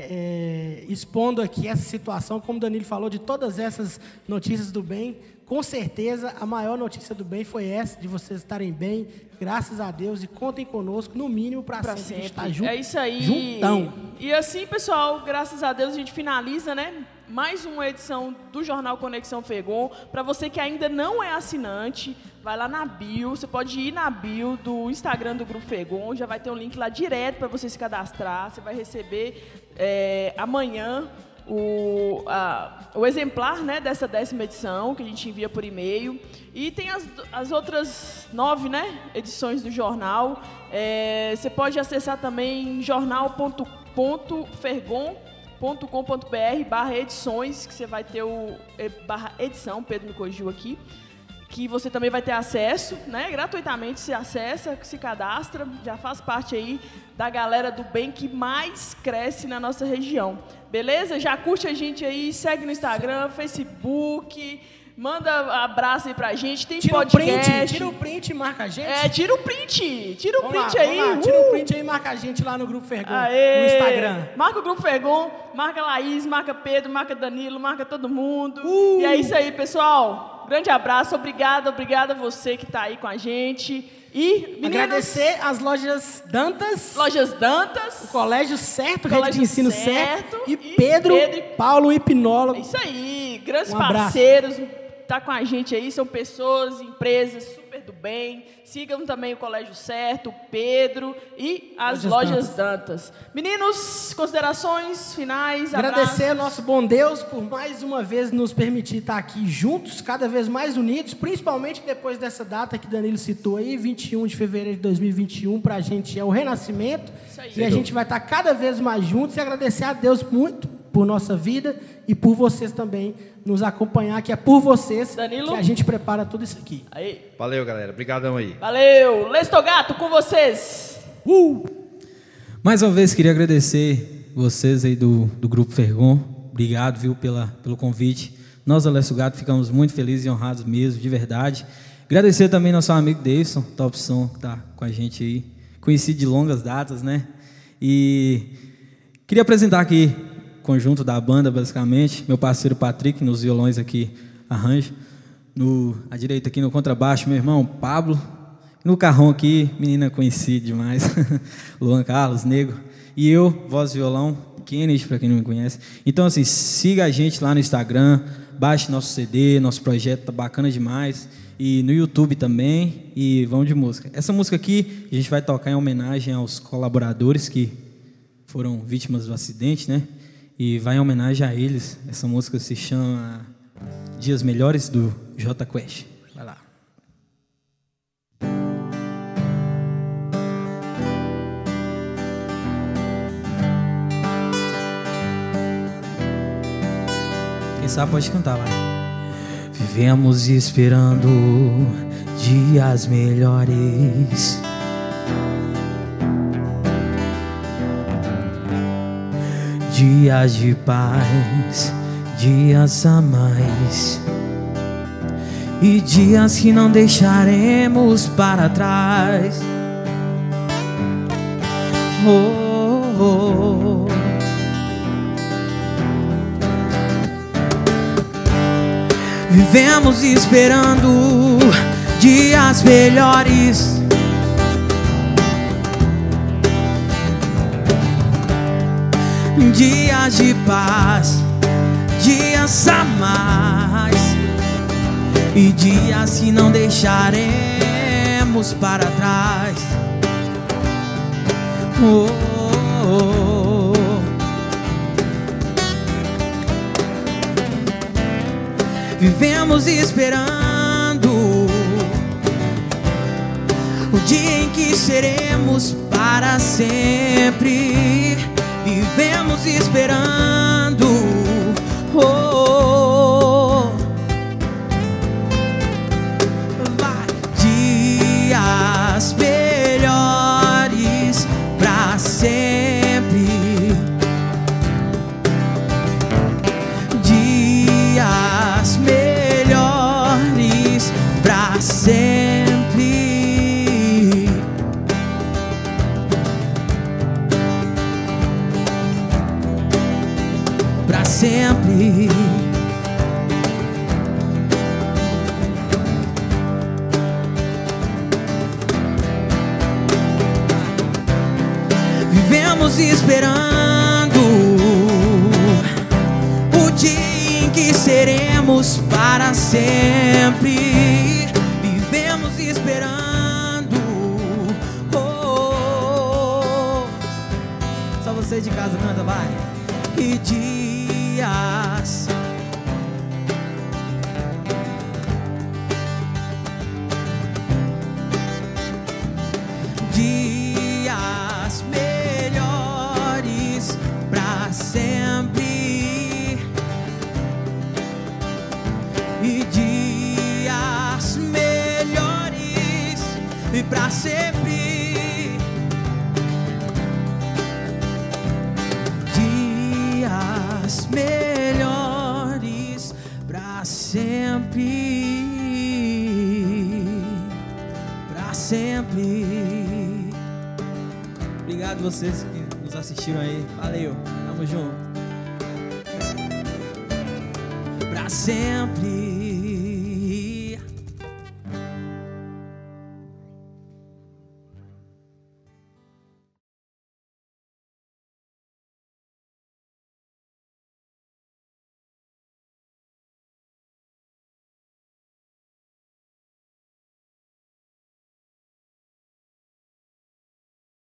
[SPEAKER 3] é, expondo aqui essa situação, como o Danilo falou, de todas essas notícias do bem. Com certeza, a maior notícia do bem foi essa, de vocês estarem bem, graças a Deus, e contem conosco, no mínimo, para sempre.
[SPEAKER 1] sempre.
[SPEAKER 3] A gente tá junto,
[SPEAKER 1] é isso aí.
[SPEAKER 3] Juntão.
[SPEAKER 1] E assim, pessoal, graças a Deus a gente finaliza, né? Mais uma edição do Jornal Conexão Fegon. Para você que ainda não é assinante, vai lá na bio. Você pode ir na bio do Instagram do Grupo Fegon. Já vai ter um link lá direto para você se cadastrar. Você vai receber é, amanhã o, a, o exemplar né, dessa décima edição, que a gente envia por e-mail. E tem as, as outras nove né, edições do jornal. É, você pode acessar também jornal.fergon.com.br barra edições, que você vai ter o é, barra edição, Pedro me corrigiu aqui que você também vai ter acesso, né? Gratuitamente se acessa, se cadastra, já faz parte aí da galera do bem que mais cresce na nossa região. Beleza? Já curte a gente aí, segue no Instagram, Facebook, manda abraço aí pra gente, tem
[SPEAKER 3] Tira o
[SPEAKER 1] podcast.
[SPEAKER 3] print, tira o print e marca a gente.
[SPEAKER 1] É, tira o print, tira o
[SPEAKER 3] Vamos
[SPEAKER 1] print
[SPEAKER 3] lá,
[SPEAKER 1] aí.
[SPEAKER 3] lá, tira
[SPEAKER 1] uh!
[SPEAKER 3] o print aí e marca a gente lá no Grupo Fergon,
[SPEAKER 1] Aê!
[SPEAKER 3] no Instagram.
[SPEAKER 1] Marca o Grupo Fergon, marca a Laís, marca Pedro, marca Danilo, marca todo mundo.
[SPEAKER 3] Uh!
[SPEAKER 1] E é isso aí, pessoal. Grande abraço, obrigada, obrigada a você que está aí com a gente. E, meninos,
[SPEAKER 3] Agradecer às lojas Dantas,
[SPEAKER 1] Lojas Dantas.
[SPEAKER 3] o Colégio Certo,
[SPEAKER 1] Colégio
[SPEAKER 3] Rede de Ensino
[SPEAKER 1] Certo,
[SPEAKER 3] Certo, e, Pedro,
[SPEAKER 1] Pedro e-
[SPEAKER 3] Paulo,
[SPEAKER 1] É
[SPEAKER 3] hipnólogo.
[SPEAKER 1] isso aí, grandes
[SPEAKER 3] Um
[SPEAKER 1] parceiros, tá com a gente aí, são pessoas, empresas super do bem. Sigam também o Colégio Certo, o Pedro e as
[SPEAKER 3] Lojas
[SPEAKER 1] Lojas Dantas. Meninos, considerações finais,
[SPEAKER 3] Agradecer ao nosso bom Deus por mais uma vez nos permitir estar aqui juntos, cada vez mais unidos, principalmente depois dessa data que Danilo citou aí, 21 de fevereiro de 2021, para a gente é o renascimento.
[SPEAKER 1] Isso aí.
[SPEAKER 3] E a gente vai estar cada vez mais juntos e agradecer a Deus muito por nossa vida e por vocês também nos acompanhar, que é por vocês
[SPEAKER 1] Danilo?
[SPEAKER 3] que a gente prepara tudo isso aqui.
[SPEAKER 1] Aí.
[SPEAKER 2] Valeu, galera. Obrigadão aí.
[SPEAKER 1] Valeu! Lestogato, com vocês!
[SPEAKER 4] Mais uma vez queria agradecer vocês aí do, do Grupo Fergon. Obrigado, viu, pela, pelo convite. Nós, Alessio Gato, ficamos muito felizes e honrados mesmo, de verdade. Agradecer também nosso amigo Davidson, Top Som, que tá com a gente aí. Conheci de longas datas, né? E queria apresentar aqui conjunto da banda, basicamente. Meu parceiro Patrick, nos violões aqui, arranjo. No, à direita aqui no contrabaixo, meu irmão Pablo. No carrão aqui, menina conhecida demais, [laughs] Luan Carlos, Negro. E eu, voz e violão, Kennedy, para quem não me conhece. Então, assim, siga a gente lá no Instagram, baixe nosso CD, nosso projeto tá bacana demais. E no YouTube também, e vamos de música. Essa música aqui, a gente vai tocar em homenagem aos colaboradores que foram vítimas do acidente, né? E vai em homenagem a eles. Essa música se chama Dias Melhores, do J Quest. Vai lá. Quem sabe pode cantar lá. Vivemos esperando dias melhores. Dias de paz, dias a mais. E dias que não deixaremos para trás. Oh, oh, oh. Vivemos esperando dias melhores. Dias de paz, dias a mais. E dias que não deixaremos para trás. Oh, oh, oh. Vivemos esperando o dia em que seremos para sempre. Vivemos esperando. Oh, oh, oh. Para assistiram aí. Valeu. Tamo junto.